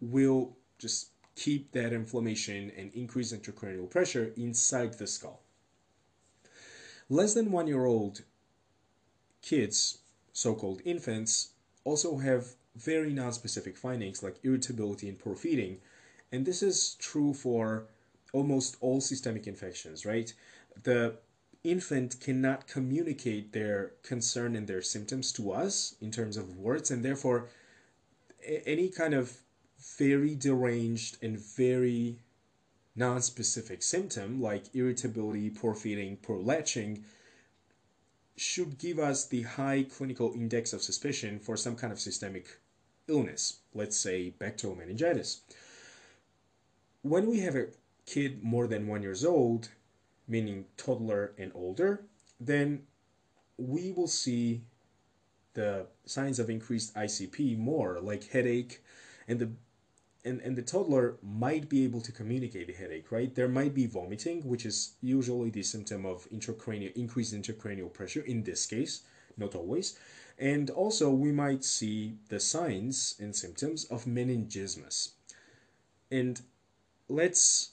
will just keep that inflammation and increase intracranial pressure inside the skull. Less than one year old kids so-called infants, also have very non-specific findings like irritability and poor feeding. And this is true for almost all systemic infections, right? The infant cannot communicate their concern and their symptoms to us in terms of words, and therefore, any kind of very deranged and very non-specific symptom like irritability, poor feeding, poor latching should give us the high clinical index of suspicion for some kind of systemic illness, let's say bacterial meningitis. When we have a kid more than one years old, meaning toddler and older, then we will see the signs of increased ICP more, like headache, and the and, and the toddler might be able to communicate the headache, right? There might be vomiting, which is usually the symptom of intracranial increased intracranial pressure in this case, not always. And also we might see the signs and symptoms of meningismus. And let's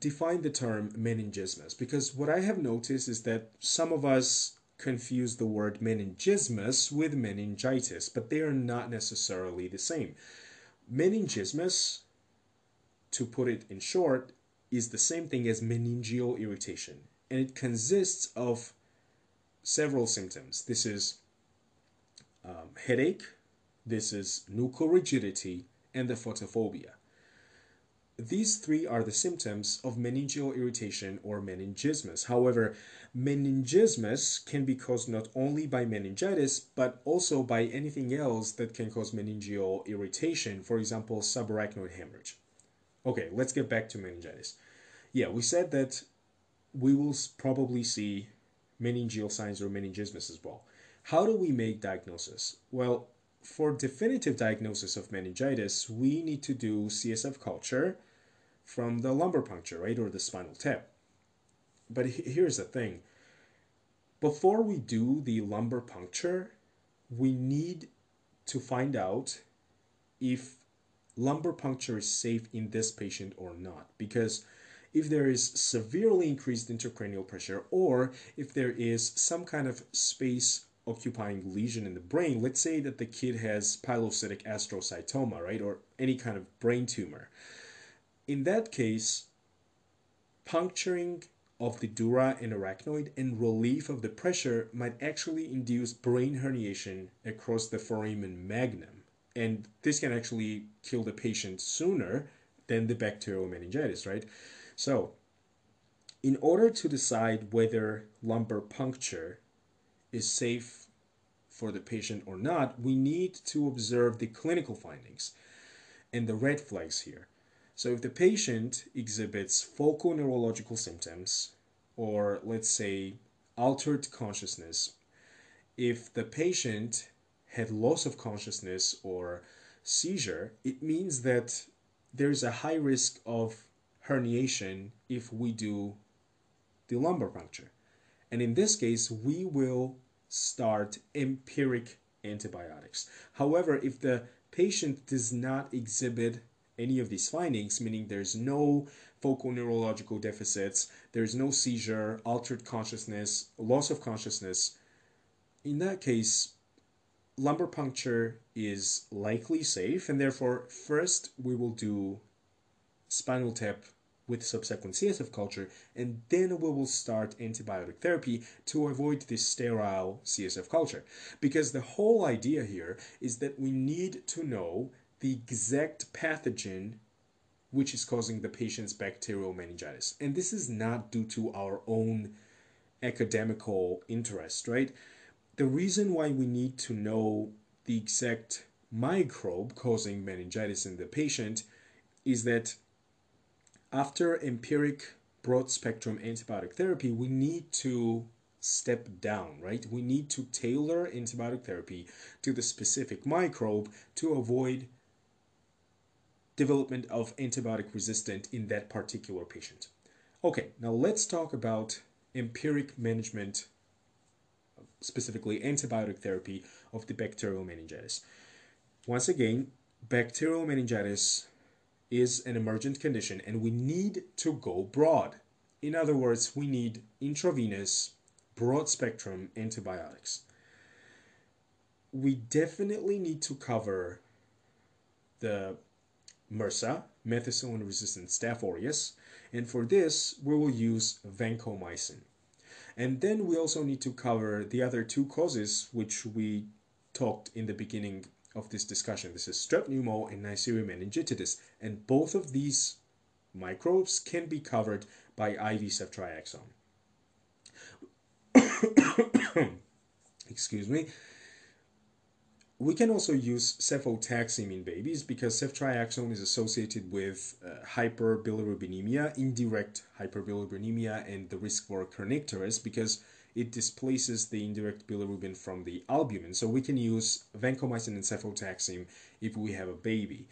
define the term meningismus because what I have noticed is that some of us confuse the word meningismus with meningitis, but they are not necessarily the same. Meningismus, to put it in short, is the same thing as meningeal irritation, and it consists of several symptoms. This is um, headache, this is nuchal rigidity, and the photophobia. These three are the symptoms of meningeal irritation or meningismus. However, meningismus can be caused not only by meningitis, but also by anything else that can cause meningeal irritation, for example, subarachnoid hemorrhage. Okay, let's get back to meningitis. Yeah, we said that we will probably see meningeal signs or meningismus as well. How do we make diagnosis? Well, for definitive diagnosis of meningitis, we need to do CSF culture from the lumbar puncture, right, or the spinal tap. But here's the thing. Before we do the lumbar puncture, we need to find out if lumbar puncture is safe in this patient or not. Because if there is severely increased intracranial pressure or if there is some kind of space occupying lesion in the brain, let's say that the kid has pilocytic astrocytoma, right, or any kind of brain tumor, in that case, puncturing of the dura and arachnoid and relief of the pressure might actually induce brain herniation across the foramen magnum. And this can actually kill the patient sooner than the bacterial meningitis, right? So, in order to decide whether lumbar puncture is safe for the patient or not, we need to observe the clinical findings and the red flags here. So if the patient exhibits focal neurological symptoms, or let's say altered consciousness, if the patient had loss of consciousness or seizure, it means that there's a high risk of herniation if we do the lumbar puncture. And in this case, we will start empiric antibiotics. However, if the patient does not exhibit any of these findings, meaning there's no focal neurological deficits, there's no seizure, altered consciousness, loss of consciousness, in that case, lumbar puncture is likely safe, and therefore, first we will do spinal tap with subsequent CSF culture, and then we will start antibiotic therapy to avoid this sterile CSF culture. Because the whole idea here is that we need to know the exact pathogen which is causing the patient's bacterial meningitis. And this is not due to our own academical interest, right? The reason why we need to know the exact microbe causing meningitis in the patient is that after empiric broad spectrum antibiotic therapy, we need to step down, right? We need to tailor antibiotic therapy to the specific microbe to avoid development of antibiotic resistant in that particular patient. Okay, now let's talk about empiric management, specifically antibiotic therapy of the bacterial meningitis. Once again, bacterial meningitis is an emergent condition and we need to go broad. In other words, we need intravenous, broad spectrum antibiotics. We definitely need to cover the MRSA, methicillin resistant Staph aureus, and for this we will use vancomycin. And then we also need to cover the other two causes which we talked in the beginning of this discussion. This is strep pneumo and Neisseria meningitidis, and both of these microbes can be covered by IV ceftriaxone. <coughs> Excuse me. We can also use cefotaxime in babies because ceftriaxone is associated with uh, hyperbilirubinemia, indirect hyperbilirubinemia, and the risk for kernicterus because it displaces the indirect bilirubin from the albumin. So we can use vancomycin and cefotaxime if we have a baby.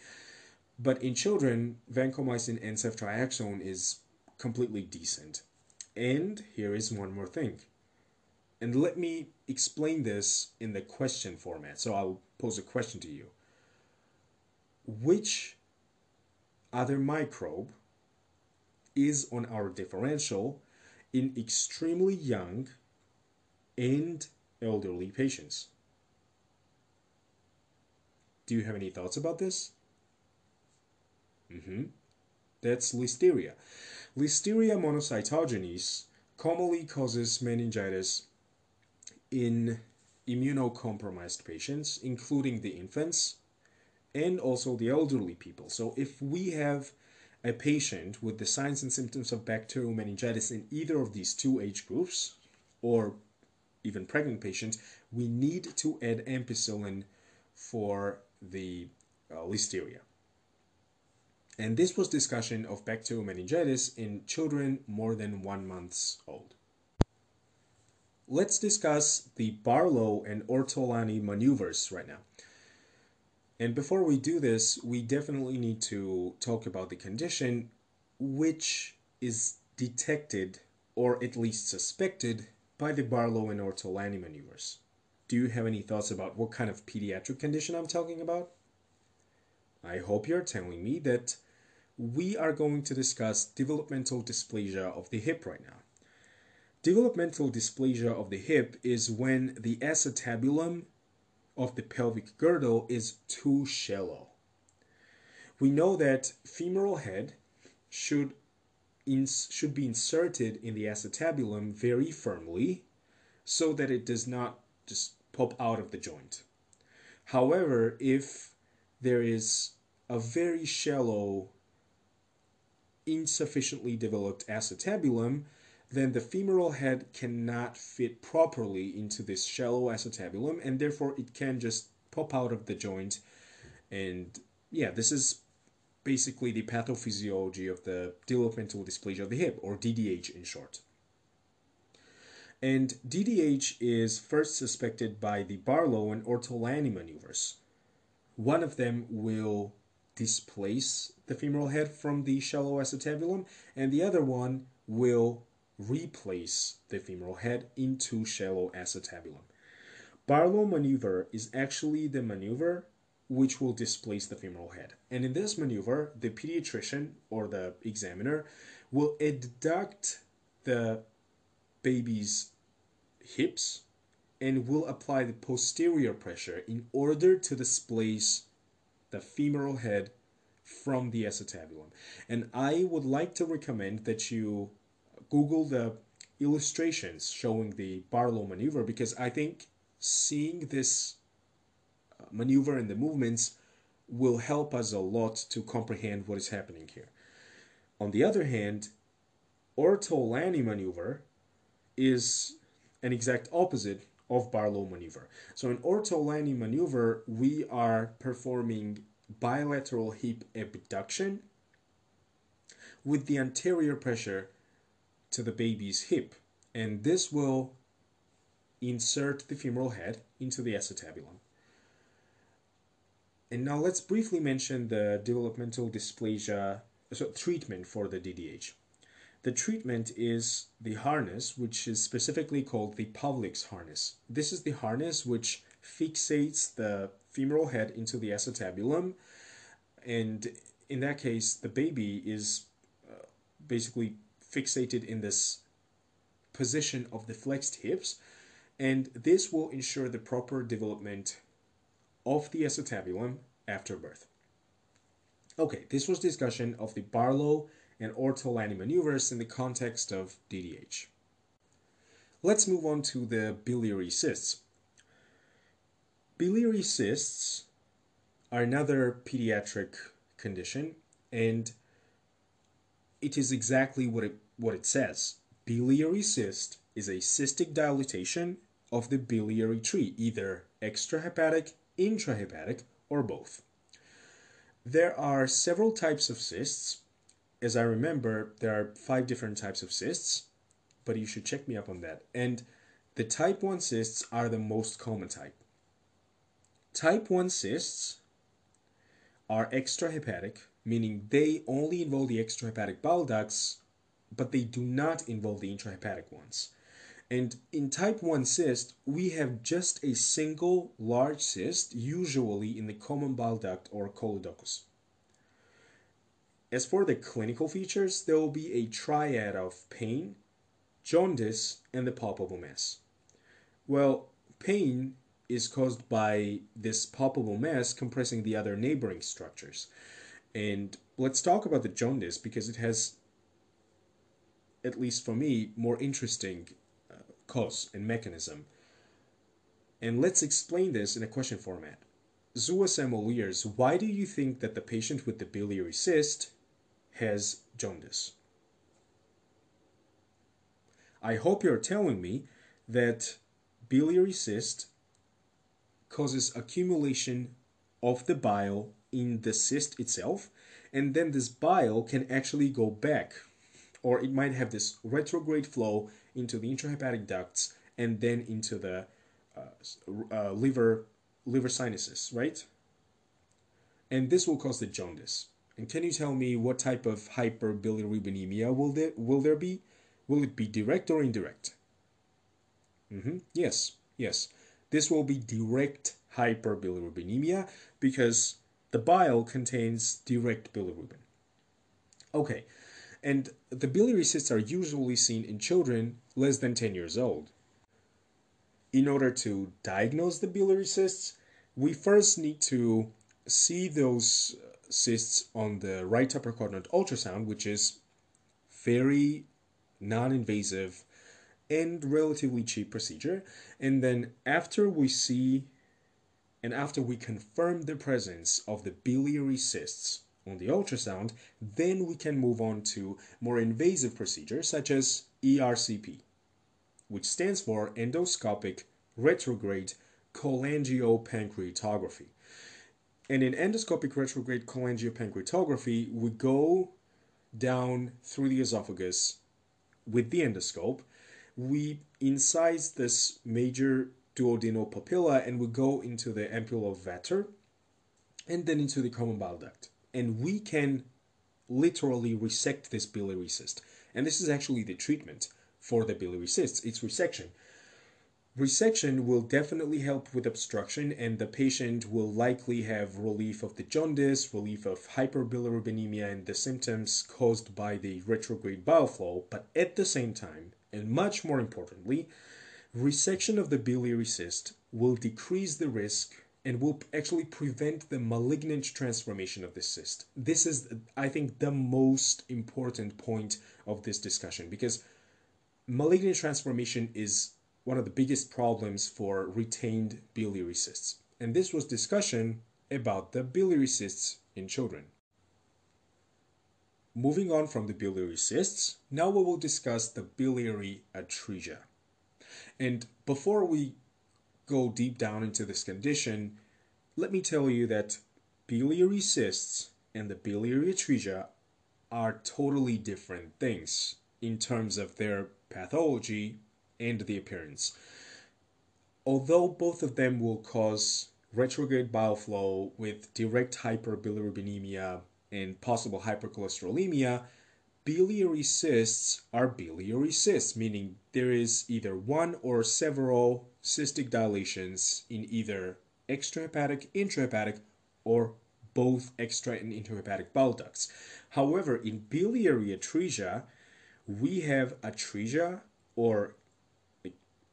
But in children, vancomycin and ceftriaxone is completely decent. And here is one more thing. And let me explain this in the question format. So I'll pose a question to you. Which other microbe is on our differential in extremely young and elderly patients? Do you have any thoughts about this? Mm-hmm. That's listeria. Listeria monocytogenes commonly causes meningitis in immunocompromised patients, including the infants and also the elderly people. So if we have a patient with the signs and symptoms of bacterial meningitis in either of these two age groups, or even pregnant patients, we need to add ampicillin for the uh, listeria. And this was discussion of bacterial meningitis in children more than one months old. Let's discuss the Barlow and Ortolani maneuvers right now. And before we do this, we definitely need to talk about the condition which is detected or at least suspected by the Barlow and Ortolani maneuvers. Do you have any thoughts about what kind of pediatric condition I'm talking about? I hope you're telling me that we are going to discuss developmental dysplasia of the hip right now. Developmental dysplasia of the hip is when the acetabulum of the pelvic girdle is too shallow. We know that femoral head should ins- should be inserted in the acetabulum very firmly so that it does not just pop out of the joint. However, if there is a very shallow, insufficiently developed acetabulum, then the femoral head cannot fit properly into this shallow acetabulum and therefore it can just pop out of the joint. And yeah, this is basically the pathophysiology of the developmental dysplasia of the hip, or DDH in short. And DDH is first suspected by the Barlow and Ortolani maneuvers. One of them will displace the femoral head from the shallow acetabulum, and the other one will replace the femoral head into shallow acetabulum. Barlow maneuver is actually the maneuver which will displace the femoral head. And in this maneuver, the pediatrician or the examiner will adduct the baby's hips and will apply the posterior pressure in order to displace the femoral head from the acetabulum. And I would like to recommend that you Google the illustrations showing the Barlow maneuver because I think seeing this uh, maneuver and the movements will help us a lot to comprehend what is happening here. On the other hand, Ortolani maneuver is an exact opposite of Barlow maneuver. So in Ortolani maneuver, we are performing bilateral hip abduction with the anterior pressure to the baby's hip. And this will insert the femoral head into the acetabulum. And now let's briefly mention the developmental dysplasia so treatment for the DDH. The treatment is the harness, which is specifically called the Pavlik's harness. This is the harness which fixates the femoral head into the acetabulum, and in that case, the baby is uh, basically fixated in this position of the flexed hips, and this will ensure the proper development of the acetabulum after birth. Okay, this was discussion of the Barlow and Ortolani maneuvers in the context of DDH. Let's move on to the biliary cysts. Biliary cysts are another pediatric condition and it is exactly what it what it says. Biliary cyst is a cystic dilatation of the biliary tree, either extrahepatic, intrahepatic, or both. There are several types of cysts. As I remember, there are five different types of cysts, but you should check me up on that. And the type 1 cysts are the most common type. Type 1 cysts are extrahepatic, meaning they only involve the extrahepatic bile ducts, but they do not involve the intrahepatic ones. And in type 1 cyst, we have just a single large cyst, usually in the common bile duct or choledochus. As for the clinical features, there will be a triad of pain, jaundice, and the palpable mass. Well, pain is caused by this palpable mass compressing the other neighboring structures. And let's talk about the jaundice because it has, at least for me, more interesting uh, cause and mechanism. And let's explain this in a question format. ZUSMLErs, why do you think that the patient with the biliary cyst has jaundice? I hope you're telling me that biliary cyst causes accumulation of the bile in the cyst itself, and then this bile can actually go back, or it might have this retrograde flow into the intrahepatic ducts and then into the uh, uh, liver liver sinuses, right? And this will cause the jaundice. And can you tell me what type of hyperbilirubinemia will there will there be? Will it be direct or indirect? Mm-hmm. Yes, yes. This will be direct hyperbilirubinemia because the bile contains direct bilirubin. Okay, and the biliary cysts are usually seen in children less than 10 years old. In order to diagnose the biliary cysts, we first need to see those cysts on the right upper quadrant ultrasound, which is very non-invasive and relatively cheap procedure. And then after we see and after we confirm the presence of the biliary cysts, on the ultrasound, then we can move on to more invasive procedures such as ERCP, which stands for endoscopic retrograde cholangiopancreatography. And in endoscopic retrograde cholangiopancreatography, we go down through the esophagus with the endoscope. We incise this major duodenal papilla and we go into the ampulla of Vater and then into the common bile duct and we can literally resect this biliary cyst. And this is actually the treatment for the biliary cysts, it's resection. Resection will definitely help with obstruction, and the patient will likely have relief of the jaundice, relief of hyperbilirubinemia, and the symptoms caused by the retrograde bile flow. But at the same time, and much more importantly, resection of the biliary cyst will decrease the risk and will actually prevent the malignant transformation of the cyst. This is, I think, the most important point of this discussion because malignant transformation is one of the biggest problems for retained biliary cysts. And this was discussion about the biliary cysts in children. Moving on from the biliary cysts, now we will discuss the biliary atresia. And before we go deep down into this condition, let me tell you that biliary cysts and the biliary atresia are totally different things in terms of their pathology and the appearance. Although both of them will cause retrograde bile flow with direct hyperbilirubinemia and possible hypercholesterolemia, biliary cysts are biliary cysts, meaning there is either one or several cystic dilations in either extrahepatic, intrahepatic, or both extra and intrahepatic bile ducts. However, in biliary atresia, we have atresia or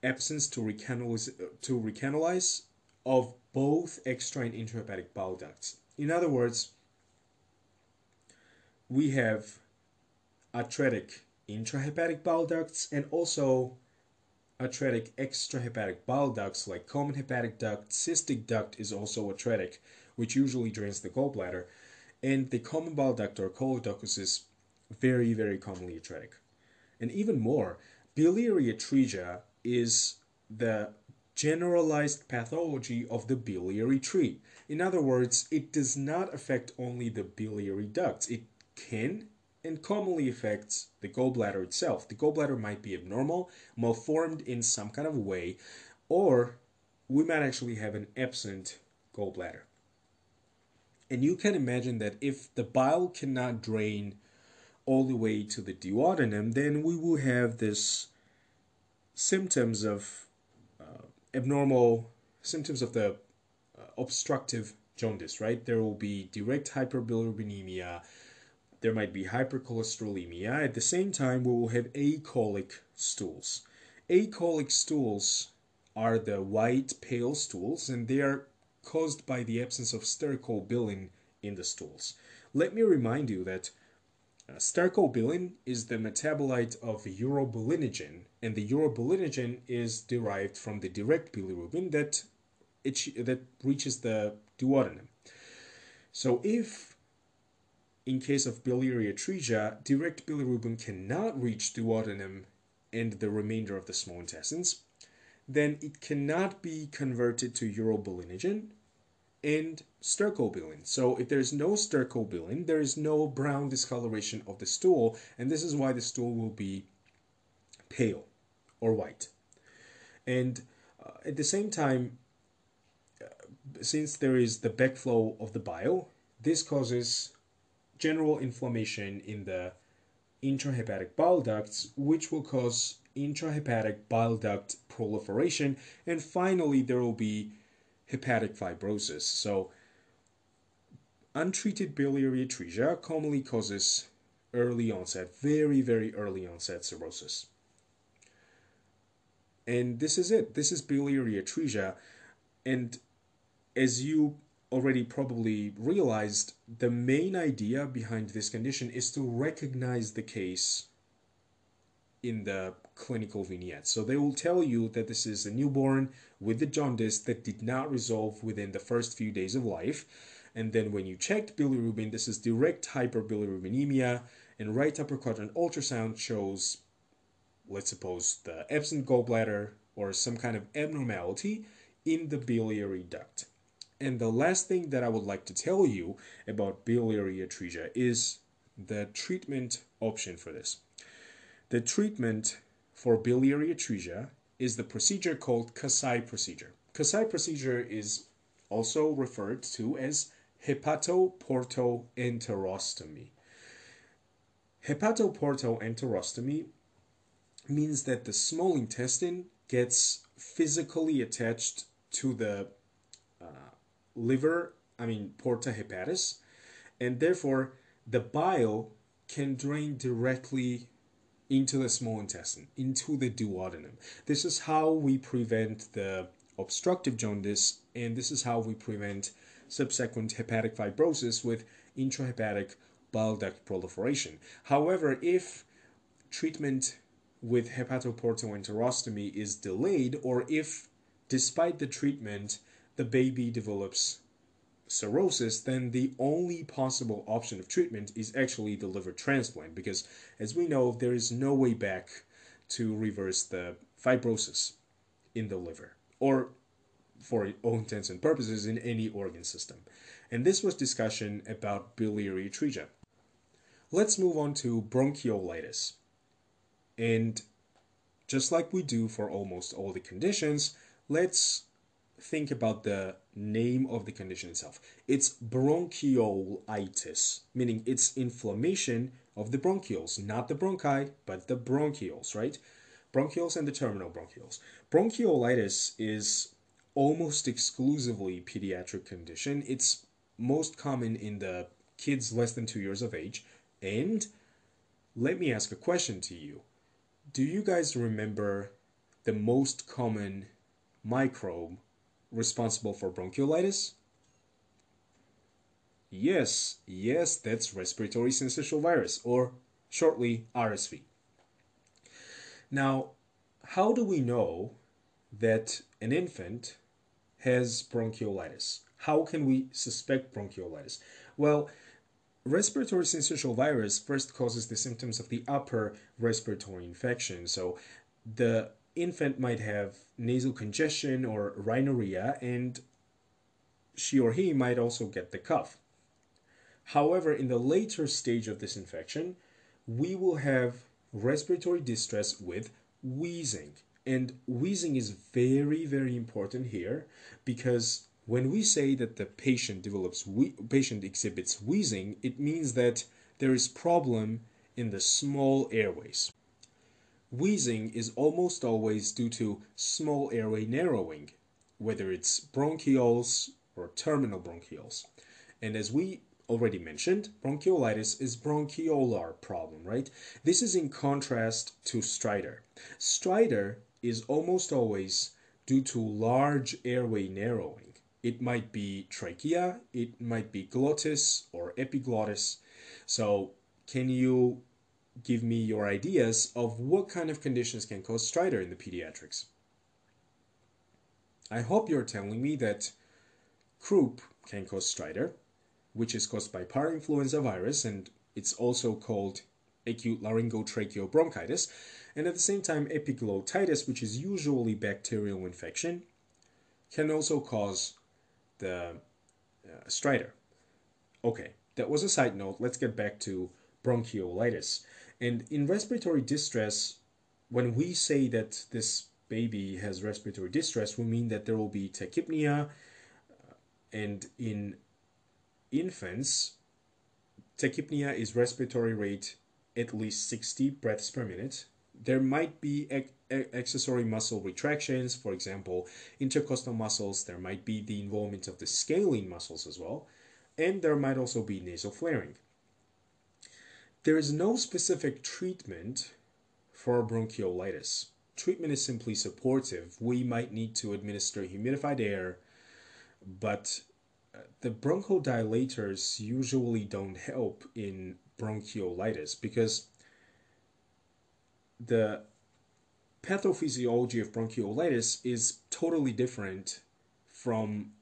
absence to recanalize, to recanalize of both extra and intrahepatic bile ducts. In other words, we have atretic intrahepatic bile ducts and also atretic extrahepatic bile ducts like common hepatic duct, cystic duct is also atretic, which usually drains the gallbladder, and the common bile duct or choledochus is very, very commonly atretic. And even more, biliary atresia is the generalized pathology of the biliary tree. In other words, it does not affect only the biliary ducts. It can and commonly affects the gallbladder itself. The gallbladder might be abnormal, malformed in some kind of way, or we might actually have an absent gallbladder. And you can imagine that if the bile cannot drain all the way to the duodenum, then we will have this symptoms of uh, abnormal symptoms of the uh, obstructive jaundice, right? There will be direct hyperbilirubinemia, there might be hypercholesterolemia. At the same time, we will have acholic stools. Acholic stools are the white, pale stools, and they are caused by the absence of stercobilin in the stools. Let me remind you that uh, stercobilin is the metabolite of urobilinogen, and the urobilinogen is derived from the direct bilirubin that it, that reaches the duodenum. So if in case of biliary atresia, direct bilirubin cannot reach duodenum and the remainder of the small intestines, then it cannot be converted to urobilinogen and stercobilin. So if there's no stercobilin, there is no brown discoloration of the stool, and this is why the stool will be pale or white. And uh, at the same time, uh, since there is the backflow of the bile, this causes general inflammation in the intrahepatic bile ducts, which will cause intrahepatic bile duct proliferation, and finally there will be hepatic fibrosis. So, untreated biliary atresia commonly causes early onset, very, very early onset cirrhosis. And this is it. This is biliary atresia. And as you already probably realized, the main idea behind this condition is to recognize the case in the clinical vignette. So they will tell you that this is a newborn with the jaundice that did not resolve within the first few days of life. And then when you checked bilirubin, this is direct hyperbilirubinemia, and right upper quadrant ultrasound shows, let's suppose, the absent gallbladder or some kind of abnormality in the biliary duct. And the last thing that I would like to tell you about biliary atresia is the treatment option for this. The treatment for biliary atresia is the procedure called Kasai procedure. Kasai procedure is also referred to as hepatoportoenterostomy. Hepatoportoenterostomy means that the small intestine gets physically attached to the uh, liver, I mean, porta hepatis, and therefore the bile can drain directly into the small intestine, into the duodenum. This is how we prevent the obstructive jaundice, and this is how we prevent subsequent hepatic fibrosis with intrahepatic bile duct proliferation. However, if treatment with hepatoportoenterostomy is delayed, or if despite the treatment the baby develops cirrhosis, then the only possible option of treatment is actually the liver transplant because, as we know, there is no way back to reverse the fibrosis in the liver or, for all intents and purposes, in any organ system. And this was discussion about biliary atresia. Let's move on to bronchiolitis. And just like we do for almost all the conditions, let's think about the name of the condition itself. It's bronchiolitis, meaning it's inflammation of the bronchioles, not the bronchi, but the bronchioles, right? Bronchioles and the terminal bronchioles. Bronchiolitis is almost exclusively pediatric condition. It's most common in the kids less than 2 years of age. And let me ask a question to you. Do you guys remember the most common microbe responsible for bronchiolitis? Yes, yes, that's respiratory syncytial virus, or shortly RSV. Now, how do we know that an infant has bronchiolitis? How can we suspect bronchiolitis? Well, respiratory syncytial virus first causes the symptoms of the upper respiratory infection. So the infant might have nasal congestion or rhinorrhea, and she or he might also get the cough. However, in the later stage of this infection, we will have respiratory distress with wheezing. And wheezing is very, very important here because when we say that the patient develops we- patient exhibits wheezing, it means that there is problem in the small airways. Wheezing is almost always due to small airway narrowing, whether it's bronchioles or terminal bronchioles. And as we already mentioned, bronchiolitis is bronchiolar problem, right? This is in contrast to stridor. Stridor is almost always due to large airway narrowing. It might be trachea, it might be glottis or epiglottis. So, can you give me your ideas of what kind of conditions can cause stridor in the pediatrics. I hope you're telling me that croup can cause stridor, which is caused by parainfluenza virus, and it's also called acute laryngotracheal bronchitis, and at the same time, epiglottitis, which is usually bacterial infection, can also cause the uh, stridor. Okay, that was a side note. Let's get back to bronchiolitis. And in respiratory distress, when we say that this baby has respiratory distress, we mean that there will be tachypnea. Uh, and in infants, tachypnea is respiratory rate at least 60 breaths per minute. There might be accessory muscle retractions, for example, intercostal muscles. There might be the involvement of the scalene muscles as well. And there might also be nasal flaring. There is no specific treatment for bronchiolitis. Treatment is simply supportive. We might need to administer humidified air, but uh, the bronchodilators usually don't help in bronchiolitis because the pathophysiology of bronchiolitis is totally different from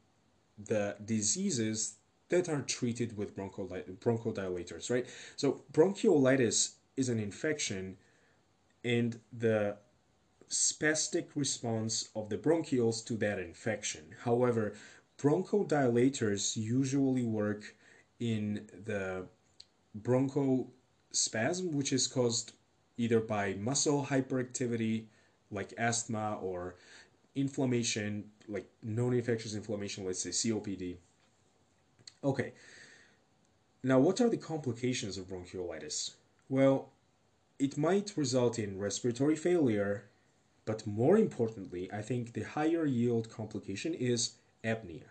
the diseases that are treated with bronchodilators, right? So bronchiolitis is an infection and the spastic response of the bronchioles to that infection. However, bronchodilators usually work in the bronchospasm, which is caused either by muscle hyperactivity, like asthma, or inflammation, like non infectious inflammation, let's say COPD Okay. Now, what are the complications of bronchiolitis? Well, it might result in respiratory failure, But more importantly, I think the higher yield complication is apnea.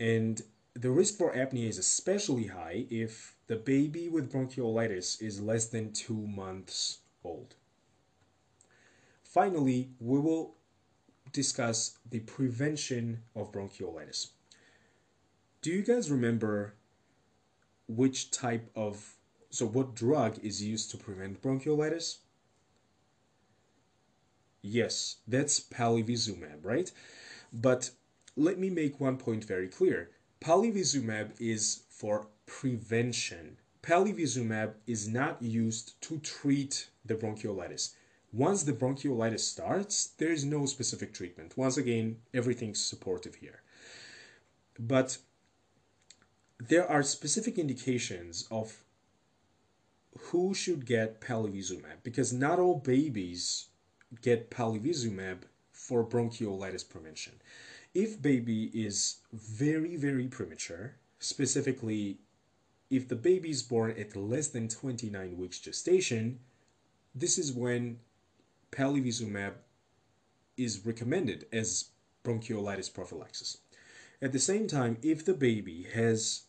And the risk for apnea is especially high if the baby with bronchiolitis is less than two months old. Finally, we will discuss the prevention of bronchiolitis. Do you guys remember which type of so what drug is used to prevent bronchiolitis? Yes, that's palivizumab, right? But let me make one point very clear. Palivizumab is for prevention. Palivizumab is not used to treat the bronchiolitis. Once the bronchiolitis starts, there is no specific treatment. Once again, everything's supportive here. But there are specific indications of who should get palivizumab because not all babies get palivizumab for bronchiolitis prevention. If baby is very very premature, specifically if the baby is born at less than 29 weeks gestation, this is when palivizumab is recommended as bronchiolitis prophylaxis. At the same time, if the baby has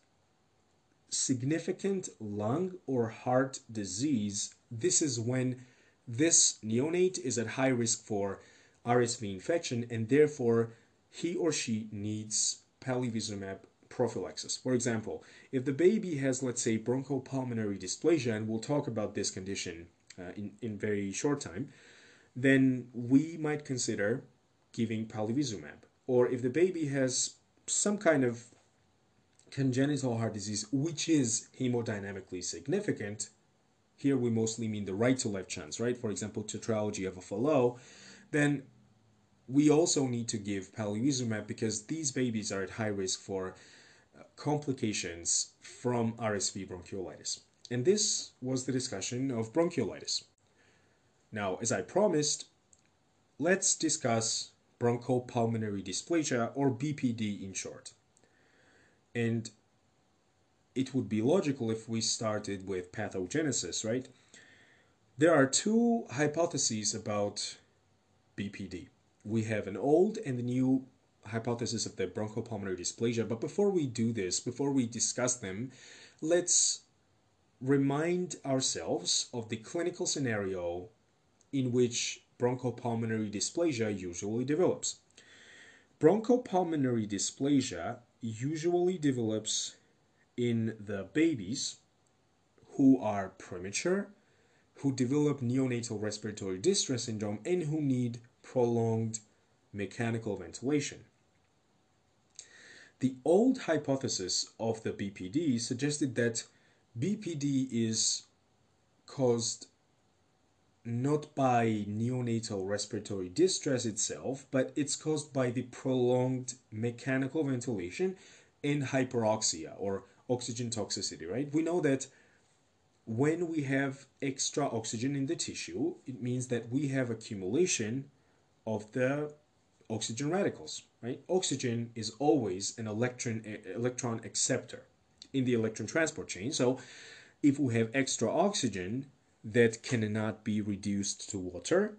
significant lung or heart disease, this is when this neonate is at high risk for RSV infection and therefore he or she needs palivizumab prophylaxis. For example, if the baby has, let's say, bronchopulmonary dysplasia, and we'll talk about this condition uh, in, in very short time, then we might consider giving palivizumab. Or if the baby has some kind of congenital heart disease, which is hemodynamically significant, here we mostly mean the right to left shunt, right? For example, tetralogy of a Fallot, then we also need to give palivizumab because these babies are at high risk for uh, complications from RSV bronchiolitis. And this was the discussion of bronchiolitis. Now, as I promised, let's discuss bronchopulmonary dysplasia or BPD in short. And it would be logical if we started with pathogenesis, right? There are two hypotheses about BPD. We have an old and a new hypothesis of the bronchopulmonary dysplasia. But before we do this, before we discuss them, let's remind ourselves of the clinical scenario in which bronchopulmonary dysplasia usually develops. Bronchopulmonary dysplasia usually develops in the babies who are premature, who develop neonatal respiratory distress syndrome, and who need prolonged mechanical ventilation. The old hypothesis of the BPD suggested that BPD is caused not by neonatal respiratory distress itself, but it's caused by the prolonged mechanical ventilation and hyperoxia or oxygen toxicity, right? We know that when we have extra oxygen in the tissue, it means that we have accumulation of the oxygen radicals, right? Oxygen is always an electron electron acceptor in the electron transport chain. So if we have extra oxygen, that cannot be reduced to water,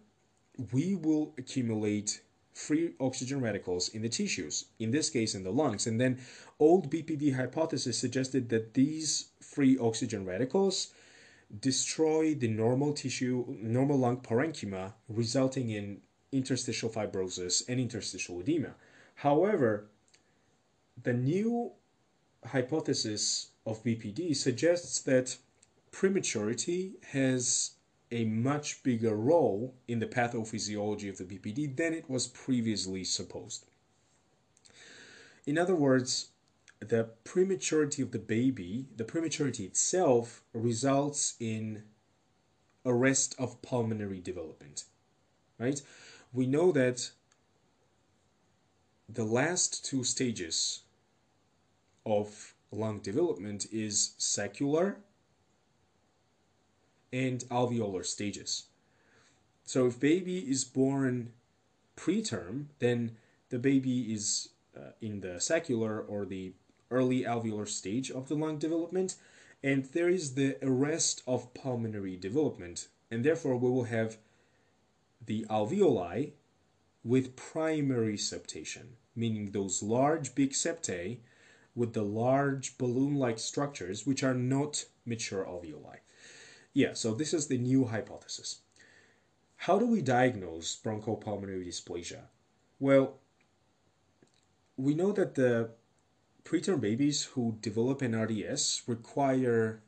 we will accumulate free oxygen radicals in the tissues, in this case in the lungs. And then old BPD hypothesis suggested that these free oxygen radicals destroy the normal tissue, normal lung parenchyma, resulting in interstitial fibrosis and interstitial edema. However, the new hypothesis of BPD suggests that prematurity has a much bigger role in the pathophysiology of the BPD than it was previously supposed. In other words, the prematurity of the baby, the prematurity itself, results in arrest of pulmonary development. Right? We know that the last two stages of lung development is saccular and alveolar stages. So if baby is born preterm, then the baby is uh, in the saccular or the early alveolar stage of the lung development, and there is the arrest of pulmonary development, and therefore we will have the alveoli with primary septation, meaning those large big septae with the large balloon-like structures which are not mature alveoli. Yeah, so this is the new hypothesis. How do we diagnose bronchopulmonary dysplasia? Well, we know that the preterm babies who develop an RDS require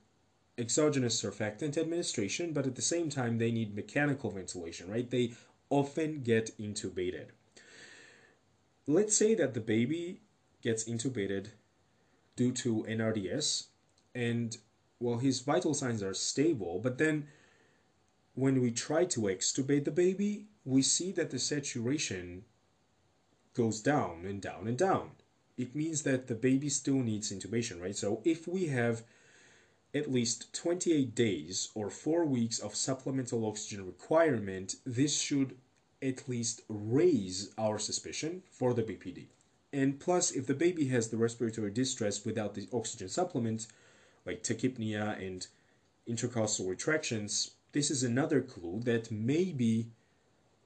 exogenous surfactant administration, but at the same time, they need mechanical ventilation, right? They often get intubated. Let's say that the baby gets intubated due to NRDS, and well, his vital signs are stable, but then when we try to extubate the baby, we see that the saturation goes down and down and down. It means that the baby still needs intubation, right? So if we have at least 28 days or 4 weeks of supplemental oxygen requirement, this should at least raise our suspicion for the BPD. And plus, if the baby has the respiratory distress without the oxygen supplement, like tachypnea and intercostal retractions, this is another clue that maybe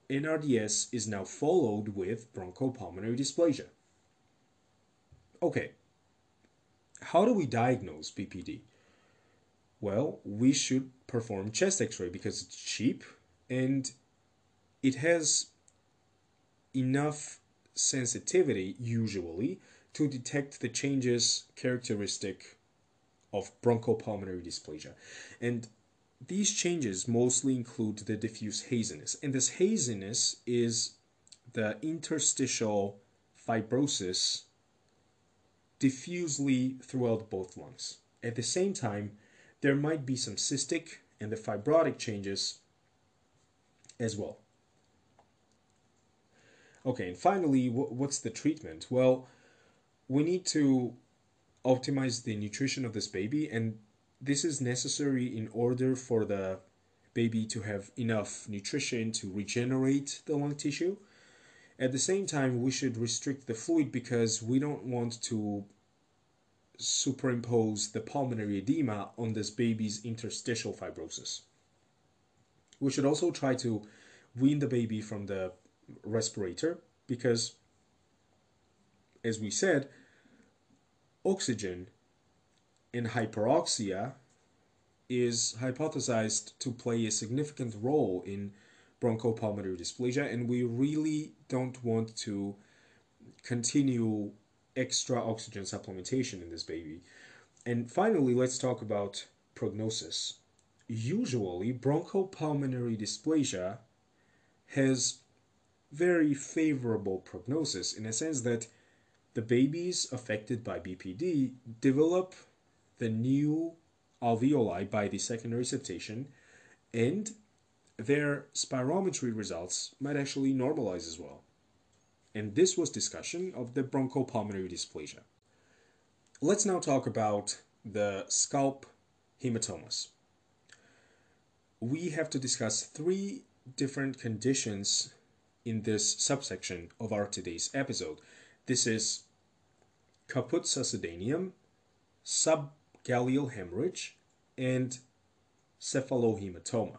NRDS is now followed with bronchopulmonary dysplasia. Okay, how do we diagnose BPD? Well, we should perform chest x-ray because it's cheap and it has enough sensitivity usually to detect the changes characteristic of bronchopulmonary dysplasia. And these changes mostly include the diffuse haziness. And this haziness is the interstitial fibrosis diffusely throughout both lungs. At the same time, there might be some cystic and the fibrotic changes as well. Okay, and finally, what's the treatment? Well, we need to optimize the nutrition of this baby, and this is necessary in order for the baby to have enough nutrition to regenerate the lung tissue. At the same time, we should restrict the fluid because we don't want to superimpose the pulmonary edema on this baby's interstitial fibrosis. We should also try to wean the baby from the respirator because, as we said, oxygen in hyperoxia is hypothesized to play a significant role in bronchopulmonary dysplasia, and we really don't want to continue extra oxygen supplementation in this baby. And finally, let's talk about prognosis. Usually, bronchopulmonary dysplasia has very favorable prognosis in a sense that the babies affected by BPD develop the new alveoli by the secondary septation and their spirometry results might actually normalize as well. And this was discussion of the bronchopulmonary dysplasia. Let's now talk about the scalp hematomas. We have to discuss three different conditions in this subsection of our today's episode. This is caput succedaneum, subgaleal hemorrhage, and cephalohematoma.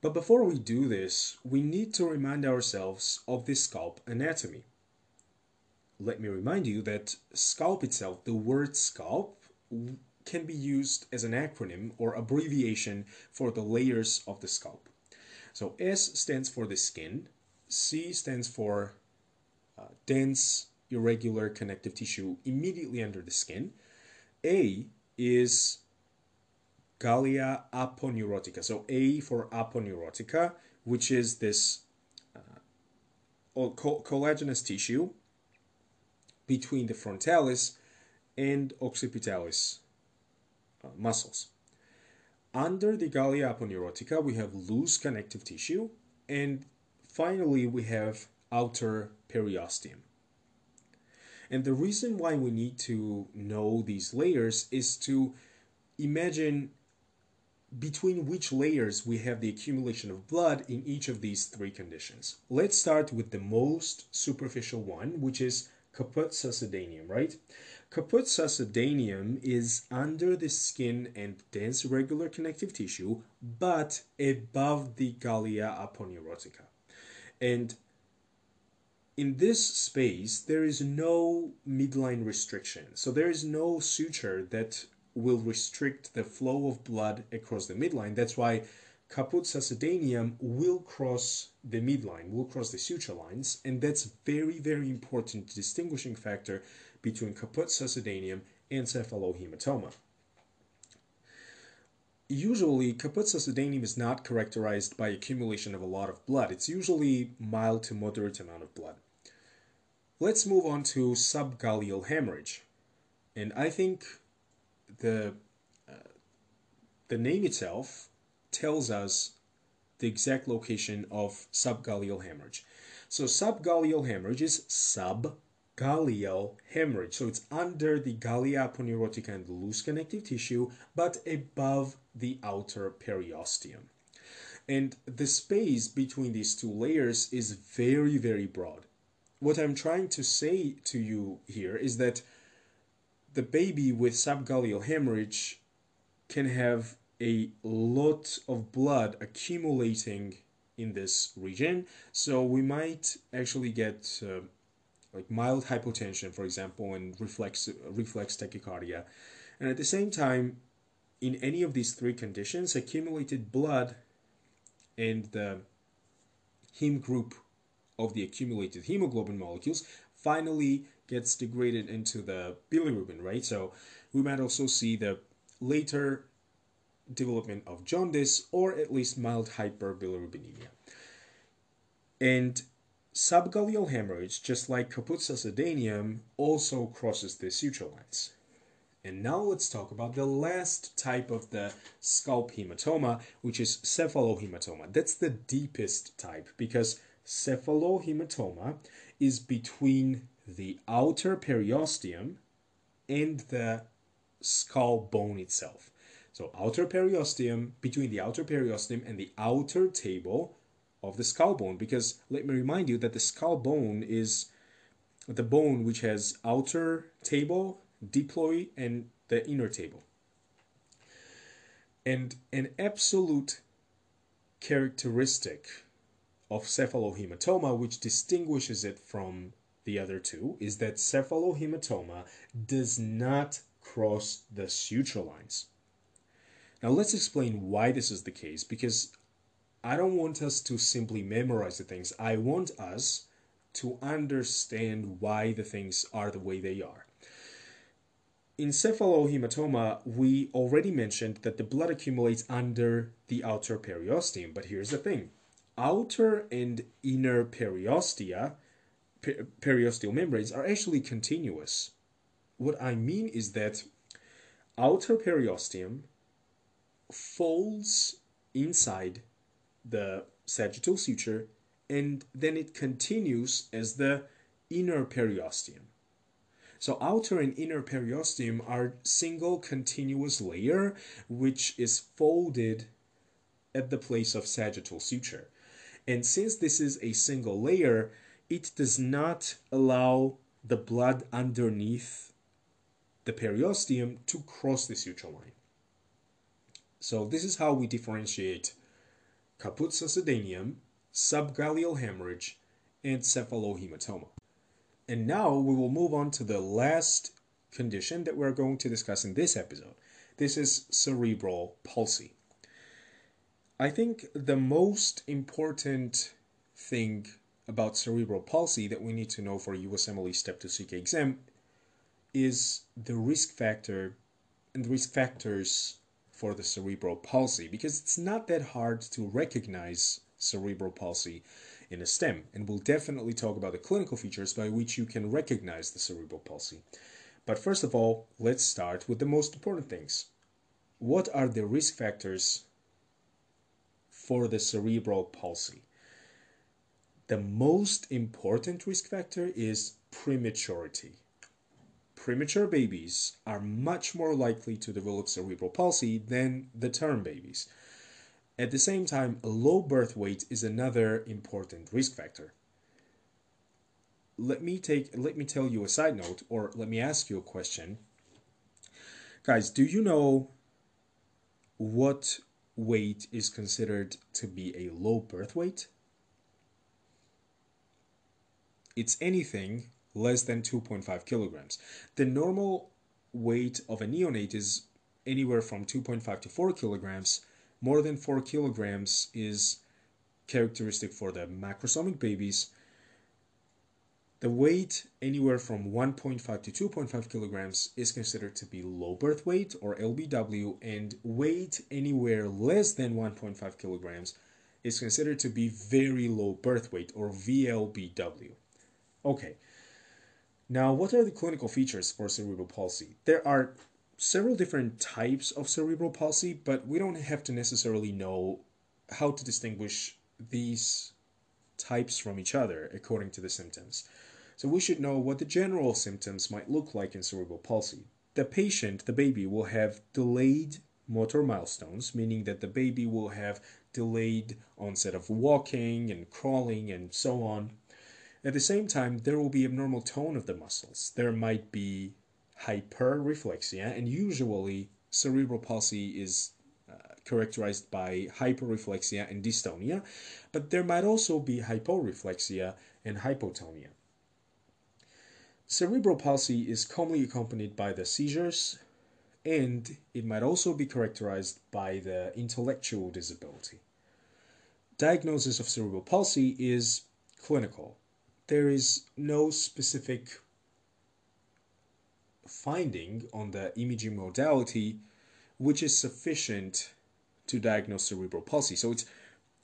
But before we do this, we need to remind ourselves of the scalp anatomy. Let me remind you that scalp itself, the word scalp, can be used as an acronym or abbreviation for the layers of the scalp. So S stands for the skin, C stands for uh, dense, irregular connective tissue immediately under the skin. A is Galea aponeurotica. So A for aponeurotica, which is this uh, collagenous tissue between the frontalis and occipitalis uh, muscles. Under the Galea aponeurotica, we have loose connective tissue, and finally, we have outer periosteum. And the reason why we need to know these layers is to imagine between which layers we have the accumulation of blood in each of these three conditions. Let's start with the most superficial one, which is caput succedaneum, right? Caput succedaneum is under the skin and dense regular connective tissue, but above the galea aponeurotica. And in this space, there is no midline restriction. So there is no suture that will restrict the flow of blood across the midline. That's why caput succedaneum will cross the midline, will cross the suture lines, and that's very, very important distinguishing factor between caput succedaneum and cephalohematoma. Usually, caput is not characterized by accumulation of a lot of blood. It's usually mild to moderate amount of blood. Let's move on to subgaleal hemorrhage. And I think the uh, the name itself tells us the exact location of subgaleal hemorrhage. So subgaleal hemorrhage is subgaleal hemorrhage. So it's under the galea aponeurotica and the loose connective tissue, but above the outer periosteum. And the space between these two layers is very, very broad. What I'm trying to say to you here is that the baby with subgaleal hemorrhage can have a lot of blood accumulating in this region. So we might actually get uh, like mild hypotension, for example, and reflex reflex tachycardia. And at the same time, in any of these three conditions, accumulated blood and the heme group of the accumulated hemoglobin molecules finally gets degraded into the bilirubin, right? So we might also see the later development of jaundice or at least mild hyperbilirubinemia. And subgaleal hemorrhage, just like caput succedaneum, also crosses the suture lines. And now let's talk about the last type of the scalp hematoma, which is cephalohematoma. That's the deepest type because cephalohematoma is between the outer periosteum and the skull bone itself. So outer periosteum, between the outer periosteum and the outer table of the skull bone, because let me remind you that the skull bone is the bone which has outer table, diploid, and the inner table. And an absolute characteristic of cephalohematoma, which distinguishes it from the other two, is that cephalohematoma does not cross the suture lines. Now let's explain why this is the case because I don't want us to simply memorize the things. I want us to understand why the things are the way they are. In cephalohematoma, we already mentioned that the blood accumulates under the outer periosteum, but here's the thing. Outer and inner periostea, per- periosteal membranes are actually continuous. What I mean is that outer periosteum folds inside the sagittal suture and then it continues as the inner periosteum. So outer and inner periosteum are single continuous layer which is folded at the place of sagittal suture. And since this is a single layer, it does not allow the blood underneath the periosteum to cross the suture line. So this is how we differentiate caput subgaleal hemorrhage, and cephalohematoma. And now we will move on to the last condition that we're going to discuss in this episode. This is cerebral palsy. I think the most important thing about cerebral palsy that we need to know for USMLE Step 2 CK exam is the risk factor and the risk factors for the cerebral palsy because it's not that hard to recognize cerebral palsy in a STEM. And we'll definitely talk about the clinical features by which you can recognize the cerebral palsy. But first of all, let's start with the most important things. What are the risk factors for the cerebral palsy? The most important risk factor is prematurity premature babies are much more likely to develop cerebral palsy than the term babies. At the same time, a low birth weight is another important risk factor. let me take let me tell you a side note or let me ask you a question. Guys, do you know what weight is considered to be a low birth weight? It's anything less than 2.5 kilograms. The normal weight of a neonate is anywhere from 2.5 to 4 kilograms. More than 4 kilograms is characteristic for the macrosomic babies. The weight anywhere from 1.5 to 2.5 kilograms is considered to be low birth weight or LBW, and weight anywhere less than 1.5 kilograms is considered to be very low birth weight or VLBW. Okay, now what are the clinical features for cerebral palsy? There are several different types of cerebral palsy, but we don't have to necessarily know how to distinguish these types from each other according to the symptoms. So we should know what the general symptoms might look like in cerebral palsy. The patient, the baby, will have delayed motor milestones, meaning that the baby will have delayed onset of walking and crawling and so on. At the same time, there will be abnormal tone of the muscles. There might be hyperreflexia, and usually cerebral palsy is uh, characterized by hyperreflexia and dystonia, but there might also be hyporeflexia and hypotonia. Cerebral palsy is commonly accompanied by the seizures, and it might also be characterized by the intellectual disability. Diagnosis of cerebral palsy is clinical. There is no specific finding on the imaging modality which is sufficient to diagnose cerebral palsy. So it's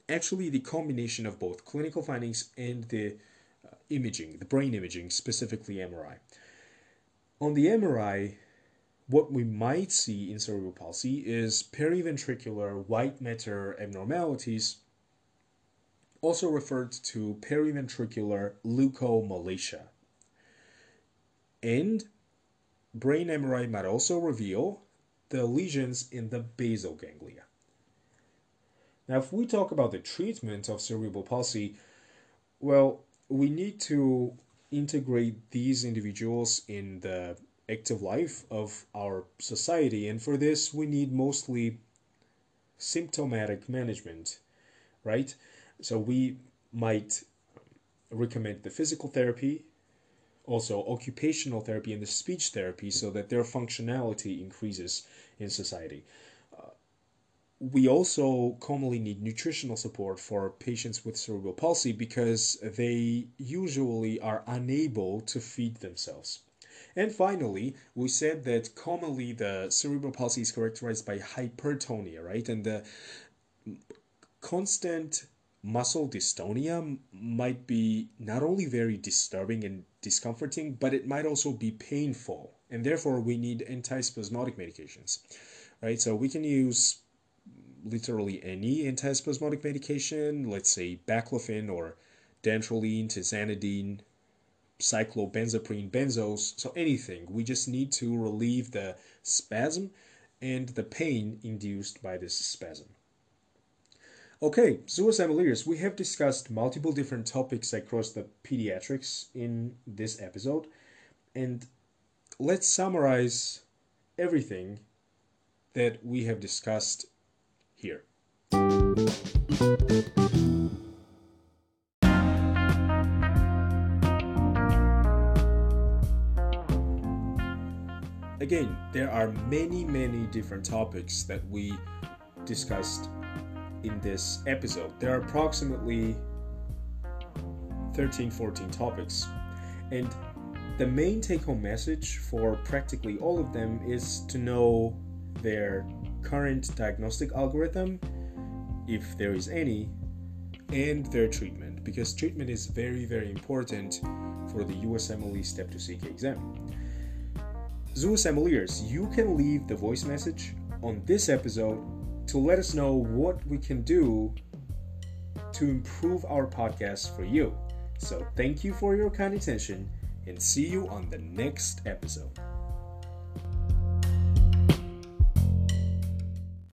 actually the combination of both clinical findings and the uh, imaging, the brain imaging, specifically MRI. On the MRI, what we might see in cerebral palsy is periventricular white matter abnormalities, also referred to periventricular leukomalacia. And brain MRI might also reveal the lesions in the basal ganglia. Now, if we talk about the treatment of cerebral palsy, well, we need to integrate these individuals in the active life of our society, and for this, we need mostly symptomatic management, right? So, we might recommend the physical therapy also occupational therapy and the speech therapy so that their functionality increases in society. Uh, we also commonly need nutritional support for patients with cerebral palsy because they usually are unable to feed themselves. And finally, we said that commonly the cerebral palsy is characterized by hypertonia, right? And the constant muscle dystonia might be not only very disturbing and discomforting, but it might also be painful. And therefore, we need antispasmodic medications, right? So we can use literally any antispasmodic medication, let's say baclofen or dantrolene, tizanidine, cyclobenzaprine, benzos, so anything. We just need to relieve the spasm and the pain induced by this spasm. Okay, ZUSMLErs, we have discussed multiple different topics across the pediatrics in this episode, and let's summarize everything that we have discussed here. Again, there are many, many different topics that we discussed in this episode. There are approximately 13 14 topics. And the main take home message for practically all of them is to know their current diagnostic algorithm, if there is any, and their treatment, because treatment is very, very important for the USMLE Step 2 CK exam. ZUSMLErs, you can leave the voice message on this episode to let us know what we can do to improve our podcast for you. So, thank you for your kind attention and see you on the next episode.